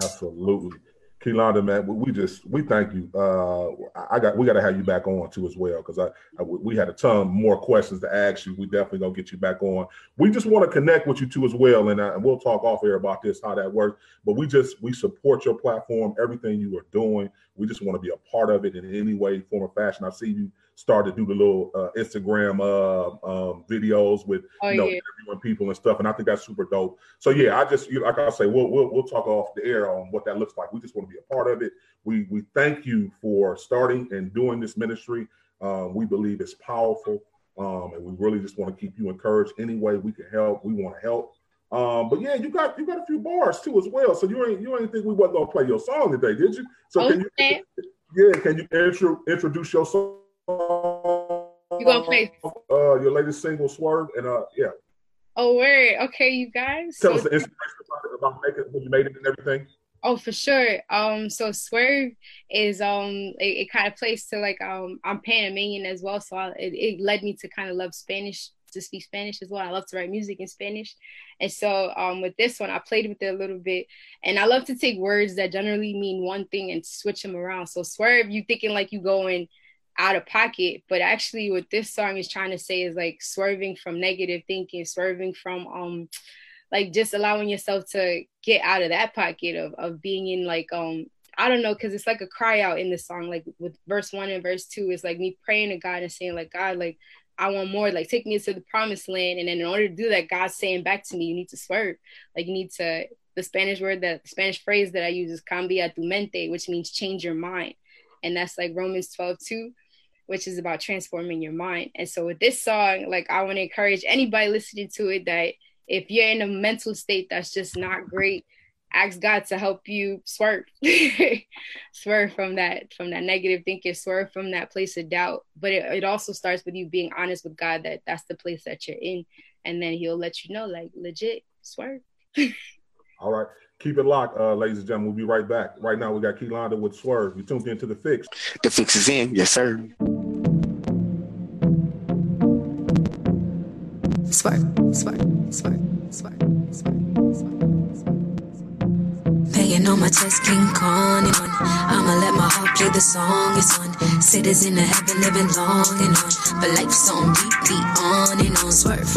Absolutely. Kei-Landa, man, we just we thank you. Uh, I got we got to have you back on too as well because I, I we had a ton more questions to ask you. We definitely gonna get you back on. We just want to connect with you too as well, and, uh, and we'll talk off air about this how that works. But we just we support your platform, everything you are doing. We just want to be a part of it in any way, form, or fashion. I see you start to do the little uh, Instagram uh, um, videos with Oh, you know yeah. interviewing people and stuff, and I think that's super dope. So yeah, I just you like I say, we'll we'll we'll talk off the air on what that looks like. We just want to be a part of it. We we thank you for starting and doing this ministry. Um, we believe it's powerful, um, and we really just want to keep you encouraged. Any way we can help, we want to help. Um, but yeah, you got you got a few bars too as well. So you ain't you ain't think we wasn't gonna play your song today, did you? So can you yeah, can you intro, introduce your song? You gonna play? uh your latest single, Swerve, and uh yeah, Oh, word. Okay, you guys. tell So- us the inspiration about, about making when you made it and everything. Oh, for sure. Um, so Swerve is um, it, it kind of plays to like um, I'm Panamanian as well, so I, it, it led me to kind of love Spanish, to speak Spanish as well. I love to write music in Spanish, and so um, with this one, I played with it a little bit, and I love to take words that generally mean one thing and switch them around. So Swerve, you thinking like you going out of pocket, but actually, what this song is trying to say is like swerving from negative thinking, swerving from um like just allowing yourself to get out of that pocket of, of being in like um I don't know because it's like a cry out in the song like with verse one and verse two it's like me praying to God and saying like God like I want more like take me to the promised land. And then in order to do that God's saying back to me you need to swerve. Like you need to the Spanish word that the Spanish phrase that I use is cambia tu mente which means change your mind and that's like Romans 12 2 which is about transforming your mind. And so with this song like I want to encourage anybody listening to it that if you're in a mental state that's just not great ask god to help you swerve (laughs) swerve from that from that negative thinking swerve from that place of doubt. But it, it also starts with you being honest with god that that's the place that you're in and then he'll let you know like legit swerve. (laughs) All right. Keep it locked, uh, ladies and gentlemen. We'll be right back. Right now, we got Kei-Landa with Swerve. You tuned into the Fixx. The Fixx is in, yes, sir. Swerve, swerve, swerve, swerve, swerve, swerve. Banging on my chest, King Kong and on. I'ma let my heart play the song it's on. Cities in the heaven living long and on. But life's on repeat on and on. Swerve.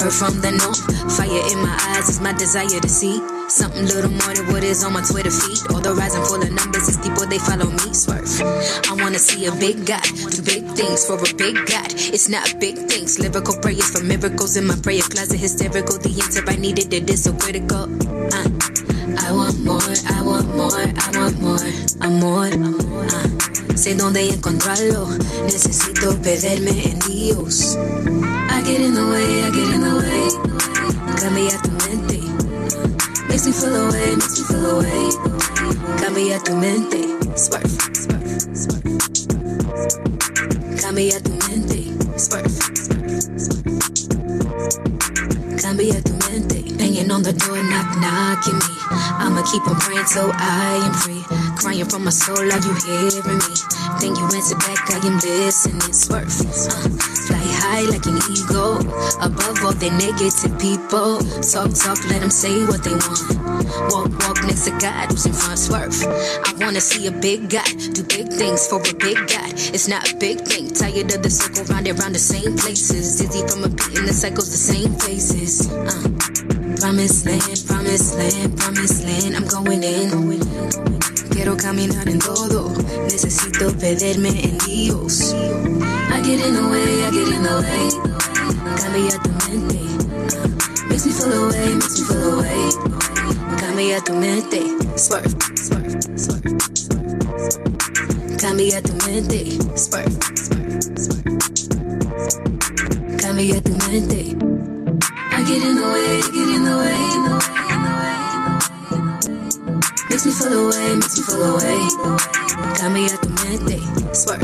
Curve from the north. Fire in my eyes is my desire to see. Something little more than what is on my Twitter feed. All the rising full of numbers is people they follow me. Swerve. I wanna see a big God do big things for a big God. It's not big things. Lyrical prayers for miracles in my prayer closet. Hysterical. The answer I needed it is so critical. Uh, I want more, I want more, I want more. Amor, uh, sé dónde encontrarlo. Necesito perderme en Dios. I get in the way, I get in the way. Cambia tu mente. Makes me feel away, makes me feel away. Cambia tu mente. Swerve, swerve, swerve. Cambia tu mente. Swerve, Cambia tu mente. Banging on the door, knock, knocking me. I'ma keep on praying till I am free. Crying from my soul, are you hearing me? Then you answer back, I am listening. Swerve, uh, fly high like an eagle. Above all the negative people. Talk, talk, let them say what they want. Walk, walk next to God who's in front. Swerve. I wanna see a big God do big things for a big God. It's not a big thing. Tired of the circle round and round the same places. Dizzy from a beat in the cycles, the same faces. Uh, promised land, promised land, promised land. I'm going in. Quiero caminar en todo. Necesito perderme en Dios. I get in the way, I get in the way. Cambia tu mente. Makes me feel away, makes me feel away. Cambia tu mente. Swerve, swerve, swerve. Cambia tu mente. Swerve, swerve, swerve. Cambia tu mente. I get in the way, get the way, in the way, in the way. Makes me feel away, makes me feel away. Cambia tu mente. Swerve,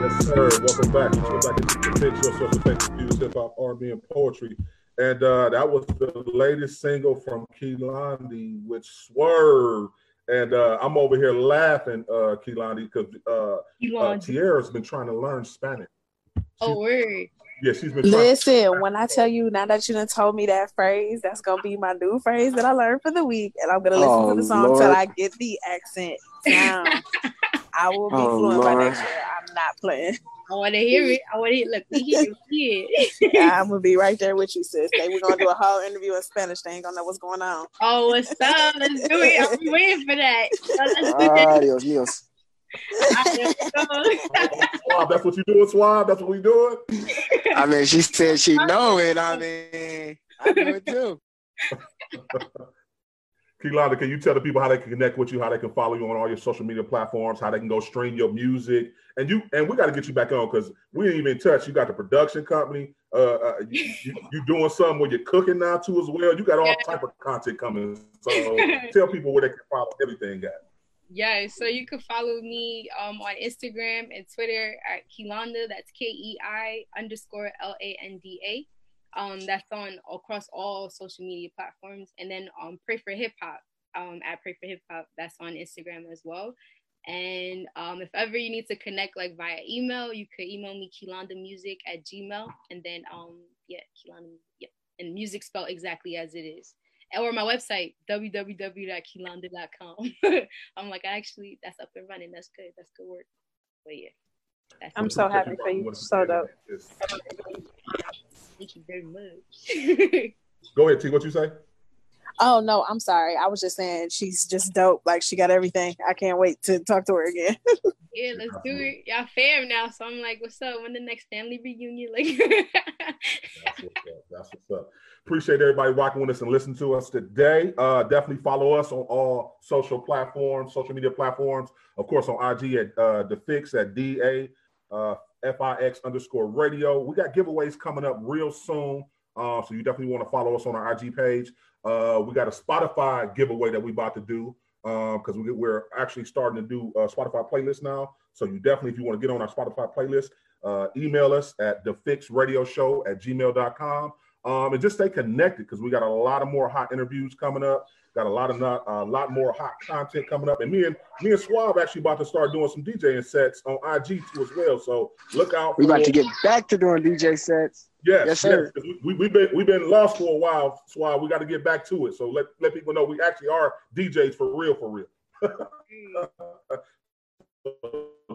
Yes, sir. Welcome back. Welcome back into the Fixx Your Social Effects Music, Hip Hop, R&B, and Poetry. And uh, that was the latest single from Keelandi with Swerve. And uh, I'm over here laughing, uh, Keelandi, because uh, uh, Keelandi. Tiara's been trying to learn Spanish. Oh, word. Yeah, she's been trying. Listen, when I tell you now that you done told me that phrase, that's gonna be my new phrase that I learned for the week, and I'm gonna listen Oh, to the song Lord. till I get the accent down. (laughs) I will be Oh, fluent by next year. I'm not playing. I want to hear it. I want to hear. Look, we hear it. We hear it. (laughs) I'm gonna be right there with you, sis. They we're gonna do a whole interview in Spanish. They ain't gonna know what's going on. Oh, what's up? Let's do it. I'm (laughs) waiting for that. Let's do Ah, it. Dios míos. Swab, that's what you doing, Swab? That's what we doing? I mean, she said she know it. I mean, I know it too. (laughs) Keelani, can you tell the people how they can connect with you, how they can follow you on all your social media platforms, how they can go stream your music, and you and we got to get you back on because we ain't even in touch. You got the production company. Uh, uh you, you, you doing something where you're cooking now too as well. You got all type of content coming. So tell people where they can follow everything at. Yeah, so you can follow me um, on Instagram and Twitter at Kei-Landa. That's K E I underscore L A N D A. Um, that's on across all social media platforms. And then um, Pray for Hip Hop um, at Pray for Hip Hop. That's on Instagram as well. And um, if ever you need to connect like via email, you could email me Kei-Landa Music at Gmail. And then um, yeah, Kei-Landa, yeah, and music spelled exactly as it is. Or my website, www.keilanda.com. (laughs) I'm like, actually, that's up and running. That's good. That's good work. But yeah. That's I'm it. so happy for you. So dope. Thank you very much. (laughs) Go ahead, T. What you say? Oh no, I'm sorry. I was just saying she's just dope. Like she got everything. I can't wait to talk to her again. (laughs) yeah, let's do it. Y'all fam now. So I'm like, what's up? When the next family reunion? Like that's, what's up. That's what's up. Appreciate everybody rocking with us and listening to us today. Uh, definitely follow us on all social platforms, social media platforms. Of course, on IG at uh, the Fixx at D A uh, F I X underscore Radio. We got giveaways coming up real soon, uh, so you definitely want to follow us on our IG page. Uh, we got a Spotify giveaway that we're about to do because we, we're actually starting to do a Spotify playlist now. So you definitely, if you want to get on our Spotify playlist, uh, email us at thefixradioshow at gmail.com. Um, and just stay connected because we got a lot of more hot interviews coming up. Got a lot of not a lot more hot content coming up, and me and me and Swab actually about to start doing some DJing sets on IG too as well. So look out. We about to get back to doing DJ sets. Yes, Yes, sir. yes. We, we've been we've been lost for a while, Swab. We got to get back to it. So let let people know we actually are DJs for real, for real. (laughs)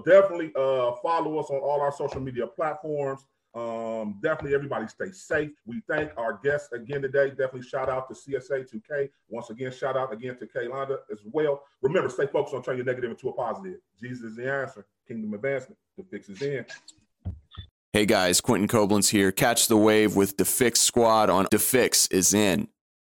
definitely uh, follow us on all our social media platforms. Um, definitely everybody stay safe. We thank our guests again today. Definitely shout out to CSA 2K. Once again, shout out again to Kei-Landa as well. Remember, stay focused on turning your negative into a positive. Jesus is the answer. Kingdom advancement. The Fixx is in. Hey guys, Quentin Koblenz here. Catch the wave with the Fixx Squad on The Fixx is in.